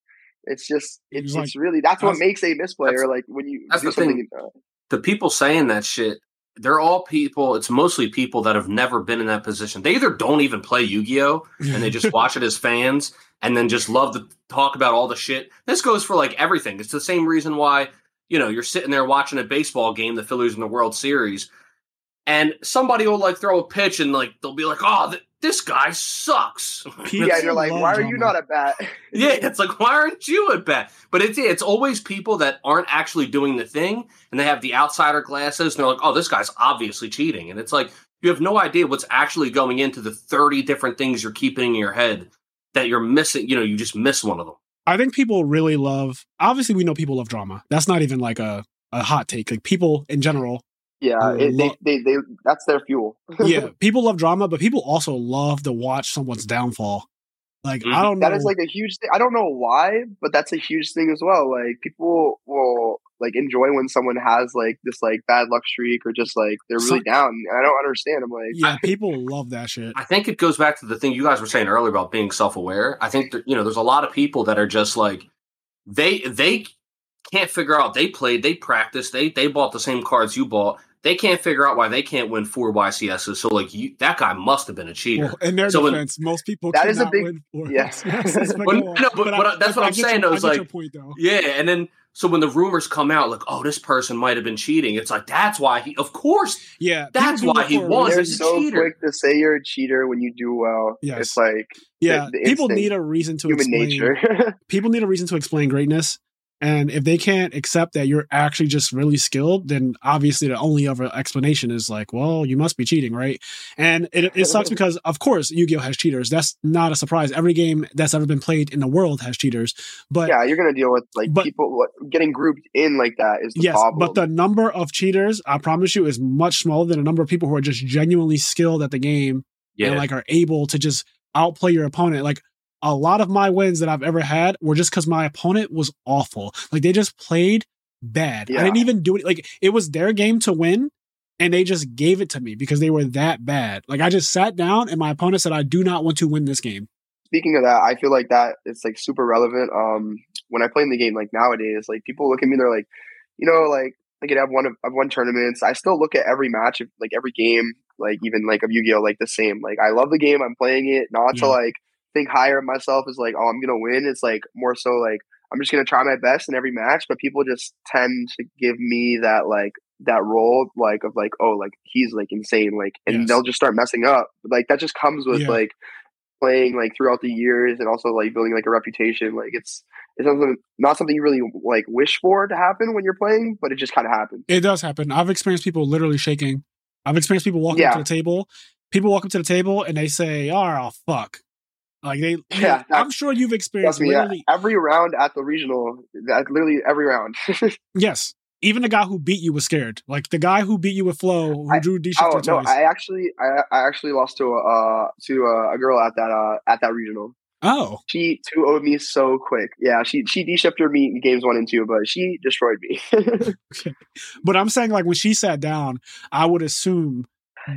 It's just it's, It's it's really that's what makes a misplayer. Like when you that's do the thing. something. Uh, the people saying that shit, they're all people. It's mostly people that have never been in that position. They either don't even play Yu Gi Oh and they just watch it as fans and then just love to talk about all the shit. This goes for like everything. It's the same reason why you know you're sitting there watching a baseball game, the Phillies in the World Series, and somebody will like throw a pitch and like they'll be like, "Oh, th- this guy sucks." People yeah, you're like, why are you not at bat? Yeah, it's like why aren't you at bat? But it's it's always people that aren't actually doing the thing, and they have the outsider glasses, and they're like, "Oh, this guy's obviously cheating," and it's like you have no idea what's actually going into the thirty different things you're keeping in your head that you're missing. You know, you just miss one of them. I think people really love. Obviously, we know people love drama. That's not even like a a hot take. Like people in general, Yeah, it, they, lo- they they that's their fuel. yeah, people love drama, but people also love to watch someone's downfall. Like I Mhm. don't know. that is like a huge thing. I don't know why, but that's a huge thing as well. Like people will like enjoy when someone has like this like bad luck streak or just like they're really Some- down. And I don't understand. I'm like, yeah, people love that shit. I think it goes back to the thing you guys were saying earlier about being self-aware. I think that, you know, there's a lot of people that are just like they they can't figure out they played, they practiced, they they bought the same cards you bought. They can't figure out why they can't win four YCSs. So like you, that guy must have been a cheater. Well, in their So when- defense, most people That is a big- win yeah. Yes, Well, go no, but- but that's what I I'm get saying, your- though, I is get like- point though. Yeah, and then so when the rumors come out, like, oh, this person might have been cheating, it's like that's why he. Of course, Yeah, That's why he for a was. they're reason. a so cheater. quick to say you're a cheater when you do well. Yes. It's like Yeah, the people instinct, need a reason to human explain. nature. People need a reason to explain greatness, and if they can't accept that you're actually just really skilled, then obviously the only other explanation is like, well, you must be cheating, right? And it, it sucks because, of course, Yu-Gi-Oh has cheaters. That's not a surprise. Every game that's ever been played in the world has cheaters, but yeah, you're gonna deal with like But- people what, getting grouped in like that is the yes, problem. but the number of cheaters, I promise you, is much smaller than the number of people who are just genuinely skilled at the game yeah. and like are able to just outplay your opponent. Like a lot of my wins that I've ever had were just because my opponent was awful. Like they just played bad. I didn't even do it. Like it was their game to win. And they just gave it to me because they were that bad. Like I just sat down and my opponent said, I do not want to win this game. Speaking of that, I feel like that it's like super relevant. Um, when I play in the game, like nowadays, like people look at me, they're like, you know, like Like I've won I've won tournaments. I still look at every match, like every game, like even like of Yu Gi Oh, like the same. Like I love the game. I'm playing it, not to Yeah. like think higher of myself as like, oh, I'm gonna win. It's like more so like I'm just gonna try my best in every match. But people just tend to give me that like that role, like of like, oh, like he's like insane, like, and Yes. they'll just start messing up. Like that just comes with Yeah. like playing like throughout the years and also like building like a reputation. Like it's it's something not something you really like wish for to happen when you're playing, but it just kind of happens. It does happen. I've experienced people literally shaking. I've experienced people walking Yeah. up to the table. People walk up to the table and they say, "Oh fuck!" Like they. Yeah, I'm sure you've experienced me, yeah, every round at the regional, that literally every round. Yes, even the guy who beat you was scared. Like the guy who beat you with flow, who I- drew D oh no, twice. I actually, I, I actually lost to a uh, to a, a girl at that uh, at that regional. oh, She two owed me so quick. Yeah, she she de-shifted me in games one and two, but she destroyed me. but I'm saying like when she sat down, I would assume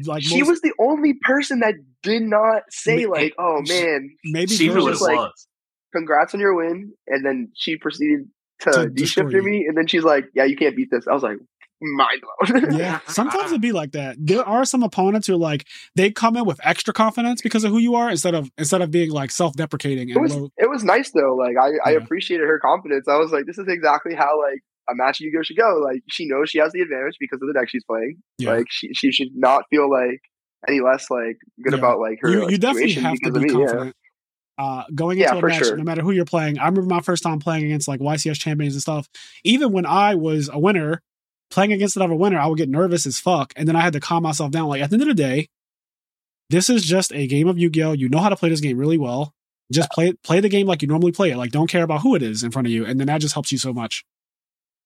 like she most- was the only person that did not say like, "Oh man, maybe She knew girls- what it just like- was. congrats on your win," and then she proceeded To to, de-shifter me, and then she's like, "Yeah, you can't beat this." I was like, mind blown. yeah, sometimes it'd be like that. There are some opponents who like they come in with extra confidence because of who you are instead of instead of being like self deprecating it was low. it was nice though. Like I, I appreciated her confidence. I was like, this is exactly how like a match you go should go. Like she knows she has the advantage because of the deck she's playing. Yeah. Like she she should not feel like any less like good Yeah. about like her. you, like, you definitely have to be me. Yeah. confident. Uh, going Yeah, into a match, sure. no matter who you're playing. I remember my first time playing against like YCS champions and stuff. Even when I was a winner, playing against another winner, I would get nervous as fuck, and then I had to calm myself down. Like at the end of the day, this is just a game of Yu-Gi-Oh. You know how to play this game really well. Just play play the game like you normally play it. Like don't care about who it is in front of you, and then that just helps you so much.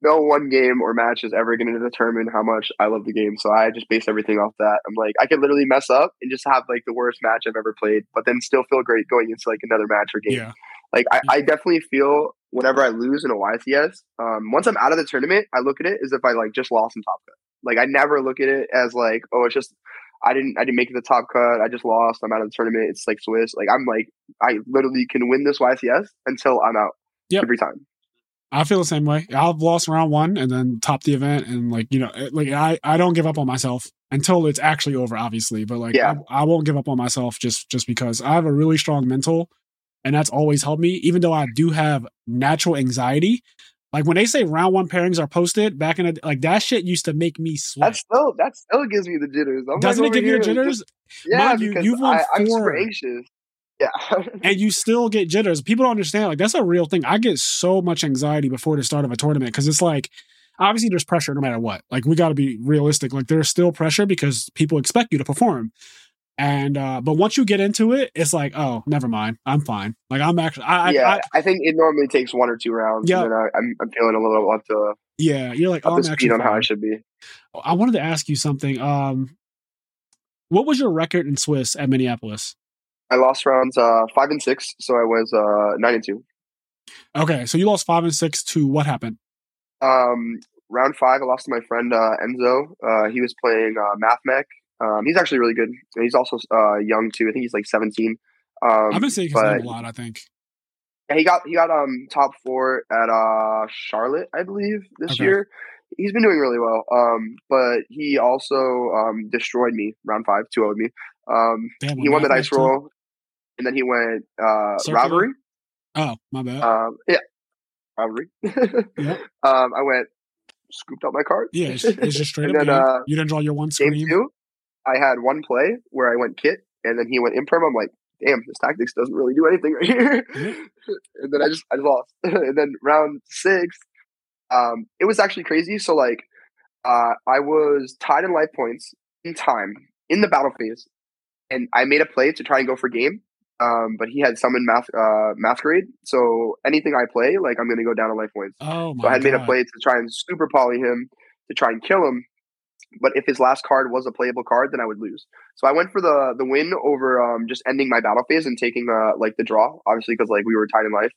No one game or match is ever going to determine how much I love the game. So I just base everything off that. I'm like, I could literally mess up and just have like the worst match I've ever played, but then still feel great going into like another match or game. Yeah, Like I, I definitely feel whenever I lose in a YCS, um, once I'm out of the tournament, I look at it as if I like just lost in top cut. Like I never look at it as like, oh, it's just I didn't I didn't make the top cut. I just lost. I'm out of the tournament. It's like Swiss. Like I'm like I literally can win this YCS until I'm out Yep. every time. I feel the same way. I've lost round one and then top the event, and like you know, eh, like I I don't give up on myself until it's actually over, obviously. But like Yeah. I, I won't give up on myself just just because I have a really strong mental, and that's always helped me. Even though I do have natural anxiety, like when they say round one pairings are posted back in the like that shit used to make me sweat. That still that still gives me the jitters. I'm Doesn't like it give you the jitters? just- yeah, Mind you, you've won I, I'm super four. anxious. Yeah. and you still get jitters. People don't understand. Like that's a real thing. I get so much anxiety before the start of a tournament because it's like obviously there's pressure no matter what. Like we got to be realistic. Like there's still pressure because people expect you to perform. And uh but once you get into it, it's like, oh, never mind. I'm fine. Like I'm actually I, yeah, I, I, think it normally takes one or two rounds. Yeah. and then I, I'm I'm feeling a little up to yeah, you're like, oh, I'm speed actually on how I should be. I wanted to ask you something. Um what was your record in Swiss at Minneapolis? I lost rounds uh, five and six, so I was uh, nine and two. Okay, so you lost five and six to what happened? Um, round five, I lost to my friend uh, Enzo. Uh, he was playing uh, Mathmech. Um, he's actually really good. He's also uh, young too. I think he's like seventeen. Um, I've been seeing his name a lot, I think. yeah, he got he got um top four at uh Charlotte, I believe, this Okay. year. He's been doing really well. Um, but he also um destroyed me round five, two of me. Um, Damn, he won the dice roll, and then he went uh? Ravelry. Oh, my bad. Um, yeah, robbery. Yep. Um, I went scooped out my card. Yeah, it's, it's just straight And up. then, uh, you didn't draw your one Game screen. two, I had one play where I went kit, and then he went imperm. I'm like, damn, this tactics doesn't really do anything right here. Yeah. and then I just I lost. and then round six, um, it was actually crazy. So like, uh, I was tied in life points in time in the battle phase, and I made a play to try and go for game. Um, but he had summoned math uh, masquerade, so anything I play, like I'm gonna go down in life points. Oh my So I had made a play to try and super poly him to try and kill him. But if his last card was a playable card, then I would lose. So I went for the the win over um, just ending my battle phase and taking uh, like the draw, obviously because like we were tied in life.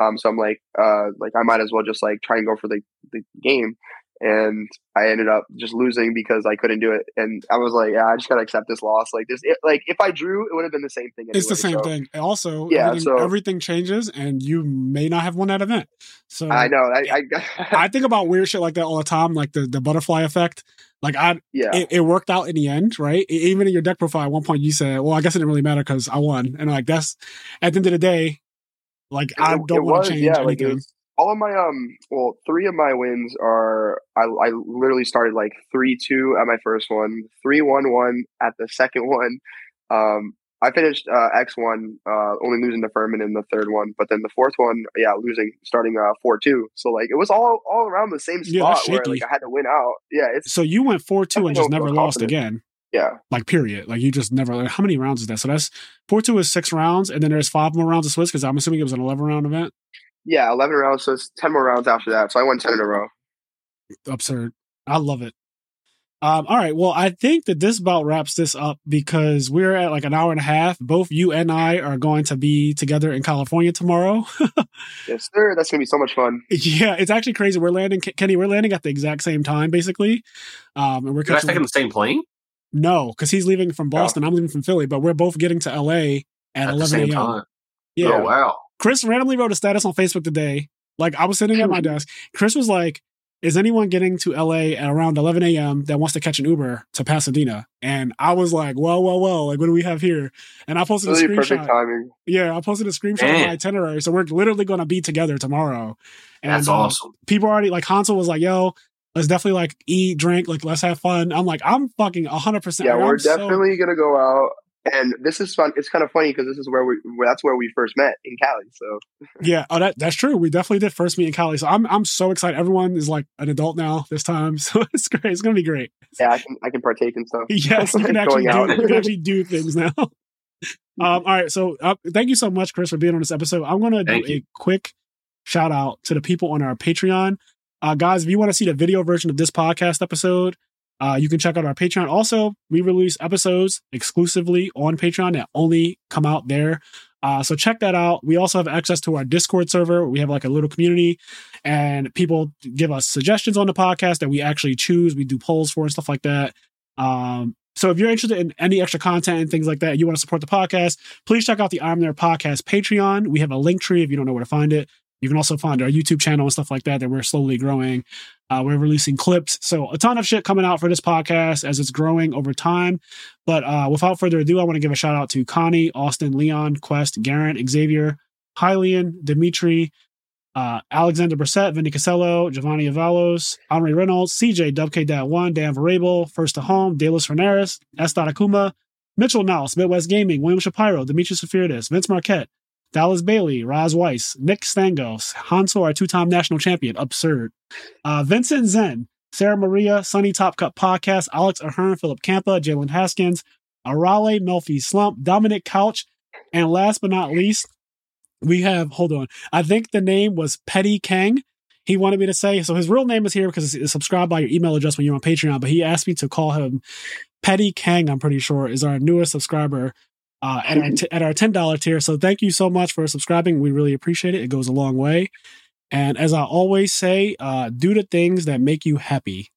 Um, so I'm like uh, like I might as well just like try and go for the, the game. And I ended up just losing because I couldn't do it. And I was like, yeah, I just gotta accept this loss. Like this, it, like if I drew, it would have been the same thing. Anyway, it's the same so. thing. Also, Yeah, everything, so- everything changes, and you may not have won that event. So I know. I, I, I think about weird shit like that all the time, like the the butterfly effect. Like I, yeah. it, it worked out in the end, right? E- Even in your deck profile, at one point you said, "Well, I guess it didn't really matter because I won," and like that's at the end of the day, like I don't want was, to change yeah, anything. was- all of my um well three of my wins are I, I literally started like three two at my first one three one one at the second one um i finished uh x one uh only losing to furman in the third one but then the fourth one yeah losing starting uh four two so like it was all all around the same Yeah, spot that's where like i had to win out yeah it's so you went four two and just never lost again. yeah Like period. Like you just never. Like, how many rounds is that? So that's four two is six rounds, and then there's five more rounds of Swiss because I'm assuming it was an eleven round event. Yeah 11 rounds so it's 10 more rounds after that so i won 10 in a row absurd. I love it. Um, all right. Well, I think that this about wraps this up because we're at like an hour and a half. Both you and I are going to be together in California tomorrow. yes sir that's gonna be so much fun yeah, it's actually crazy. We're landing, Kenny. We're landing at the exact same time, basically. Um, and we're Did I catching take him the same plane no, because he's leaving from Boston. I'm leaving from Philly, but we're both getting to LA at, at 11 a.m. Yeah. Oh wow. Chris randomly wrote a status on Facebook today. Like I was sitting at my desk. Chris was like, "Is anyone getting to LA at around 11 a.m. that wants to catch an Uber to Pasadena?" And I was like, "Well, well, well. Like, what do we have here?" And I posted a really perfect screenshot. timing Yeah, I posted a screenshot of my itinerary. So we're literally going to be together tomorrow. And That's uh, awesome. people already like Hansel was like, "Yo." Let's definitely like eat, drink, like let's have fun. I'm like, I'm fucking 100%. yeah like, we're I'm so- definitely gonna go out and this is fun it's kind of funny because this is where we where that's where we first met in cali so Yeah, oh, that that's true. We definitely did first meet in Cali, so I'm I'm so excited. Everyone is like an adult now this time, so it's great. It's gonna be great. yeah i can i can partake in stuff Yes, you can actually do you can actually do things now. um, all right, so uh, thank you so much, Chris, for being on this episode. I'm gonna do Thank a quick shout out to the people on our Patreon, uh, guys. If you want to see the video version of this podcast episode. Uh, you can check out our Patreon. Also, we release episodes exclusively on Patreon that only come out there. Uh, so check that out. We also have access to our Discord server. We have like a little community, and people give us suggestions on the podcast that we actually choose. We do polls for and stuff like that. Um, so if you're interested in any extra content and things like that, you want to support the podcast, please check out the I'm There podcast Patreon. We have a link tree if you don't know where to find it. You can also find our YouTube channel and stuff like that that we're slowly growing. Uh, we're releasing clips. So a ton of shit coming out for this podcast as it's growing over time. But uh, without further ado, I want to give a shout out to Connie, Austin, Leon, Quest, Garrett, Xavier, Hylian, Dimitri, uh, Alexander Brissett, Vinny Casello, Giovanni Avalos, Henri Reynolds, CJ, WK.1, Dan Varable, First to Home, Delos Renaris, S. Akuma, Mitchell Niles, Midwest Gaming, William Shapiro, Dimitri Safiridis, Vince Marquette, Dallas Bailey, Raz Weiss, Nick Stangos, Hanso, our two-time national champion, absurd. Uh, Vincent Zen, Sarah Maria, Sunny Top Cup Podcast, Alex Ahern, Philip Campa, Jalen Haskins, Arale, Melfi Slump, Dominic Couch, and last but not least, we have, hold on, I think the name was Petty Kang. He wanted me to say, so his real name is here because it's subscribed by your email address when you're on Patreon, but he asked me to call him Petty Kang, I'm pretty sure, is our newest subscriber uh, at, our t- at our $10 tier. So thank you so much for subscribing. We really appreciate it. It goes a long way. And as I always say, uh, do the things that make you happy.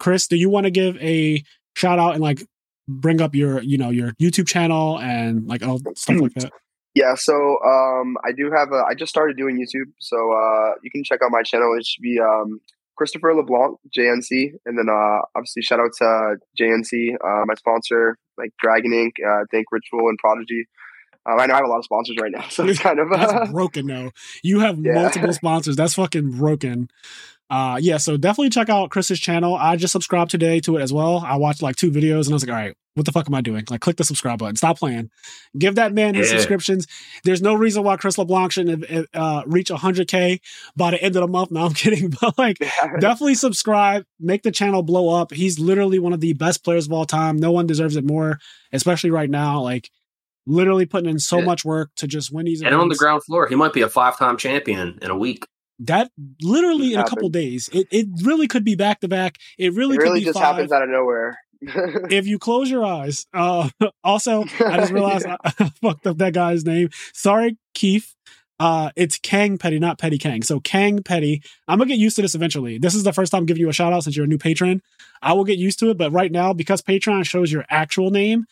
Chris, do you want to give a shout out and like bring up your, you know, your YouTube channel and like all stuff like that? Yeah, so um, I do have a. I just started doing YouTube, so uh, you can check out my channel. It should be um, Christopher LeBlanc JNC, and then uh, obviously shout out to JNC, uh, my sponsor, like Dragon Ink, uh, Think Ritual, and Prodigy. Um, I know I have a lot of sponsors right now, so it's kind of That's broken though. You have Yeah. multiple sponsors. That's fucking broken. Uh yeah, so definitely check out Chris's channel. I just subscribed today to it as well. I watched like two videos and I was like, all right, what the fuck am I doing? Like click the subscribe button. Stop playing. Give that man his Yeah. subscriptions. There's no reason why Chris LeBlanc shouldn't uh, reach 100k by the end of the month. No, I'm kidding. But like definitely subscribe, make the channel blow up. He's literally one of the best players of all time. No one deserves it more, especially right now. Like literally putting in so Yeah. much work to just win these And on the ground floor, he might be a five-time champion in a week. That literally in a couple days. It it really could be back to back. It really it could really be just five. happens out of nowhere. if you close your eyes. Uh also, I just realized I, fucked up that guy's name. Sorry, Keith. Uh, it's Kang Petty, not Petty Kang. So Kang Petty. I'm gonna get used to this eventually. This is the first time I'm giving you a shout out since you're a new patron. I will get used to it, but right now because Patreon shows your actual name,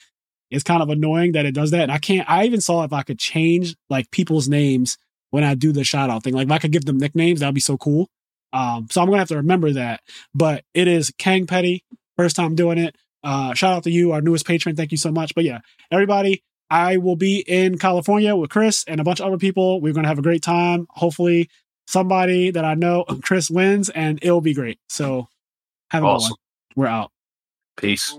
it's kind of annoying that it does that. And I can't. I even saw if I could change like people's names when I do the shout out thing. Like if I could give them nicknames, that'd be so cool. Um, so I'm gonna have to remember that. But it is Kang Petty. First time doing it. Uh, shout out to you, our newest patron. Thank you so much. But yeah, everybody, I will be in California with Chris and a bunch of other people. We're going to have a great time. Hopefully, somebody that I know, Chris, wins and it'll be great. So, have a awesome. good one. We're out. Peace.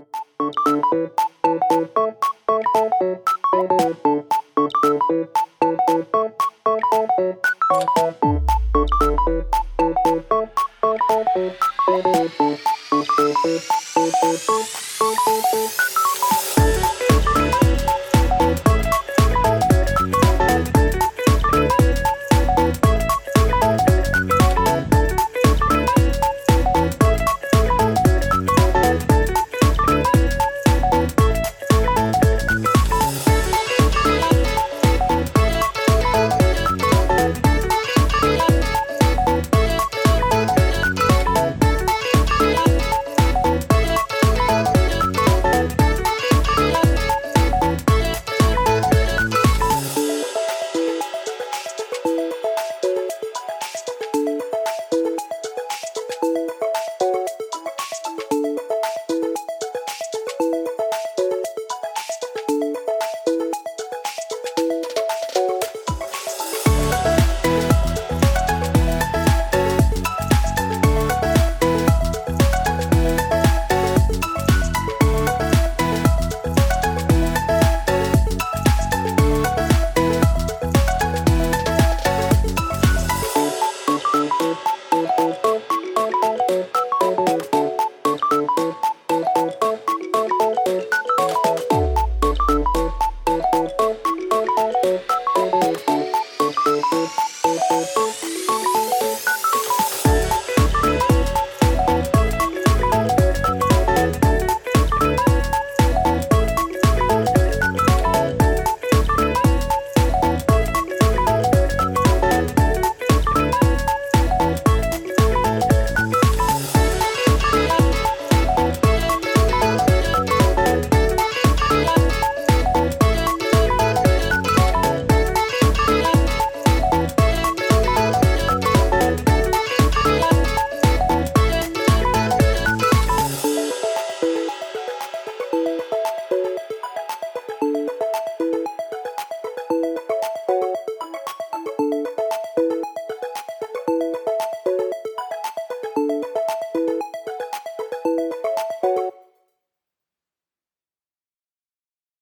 Thank you. Thank you.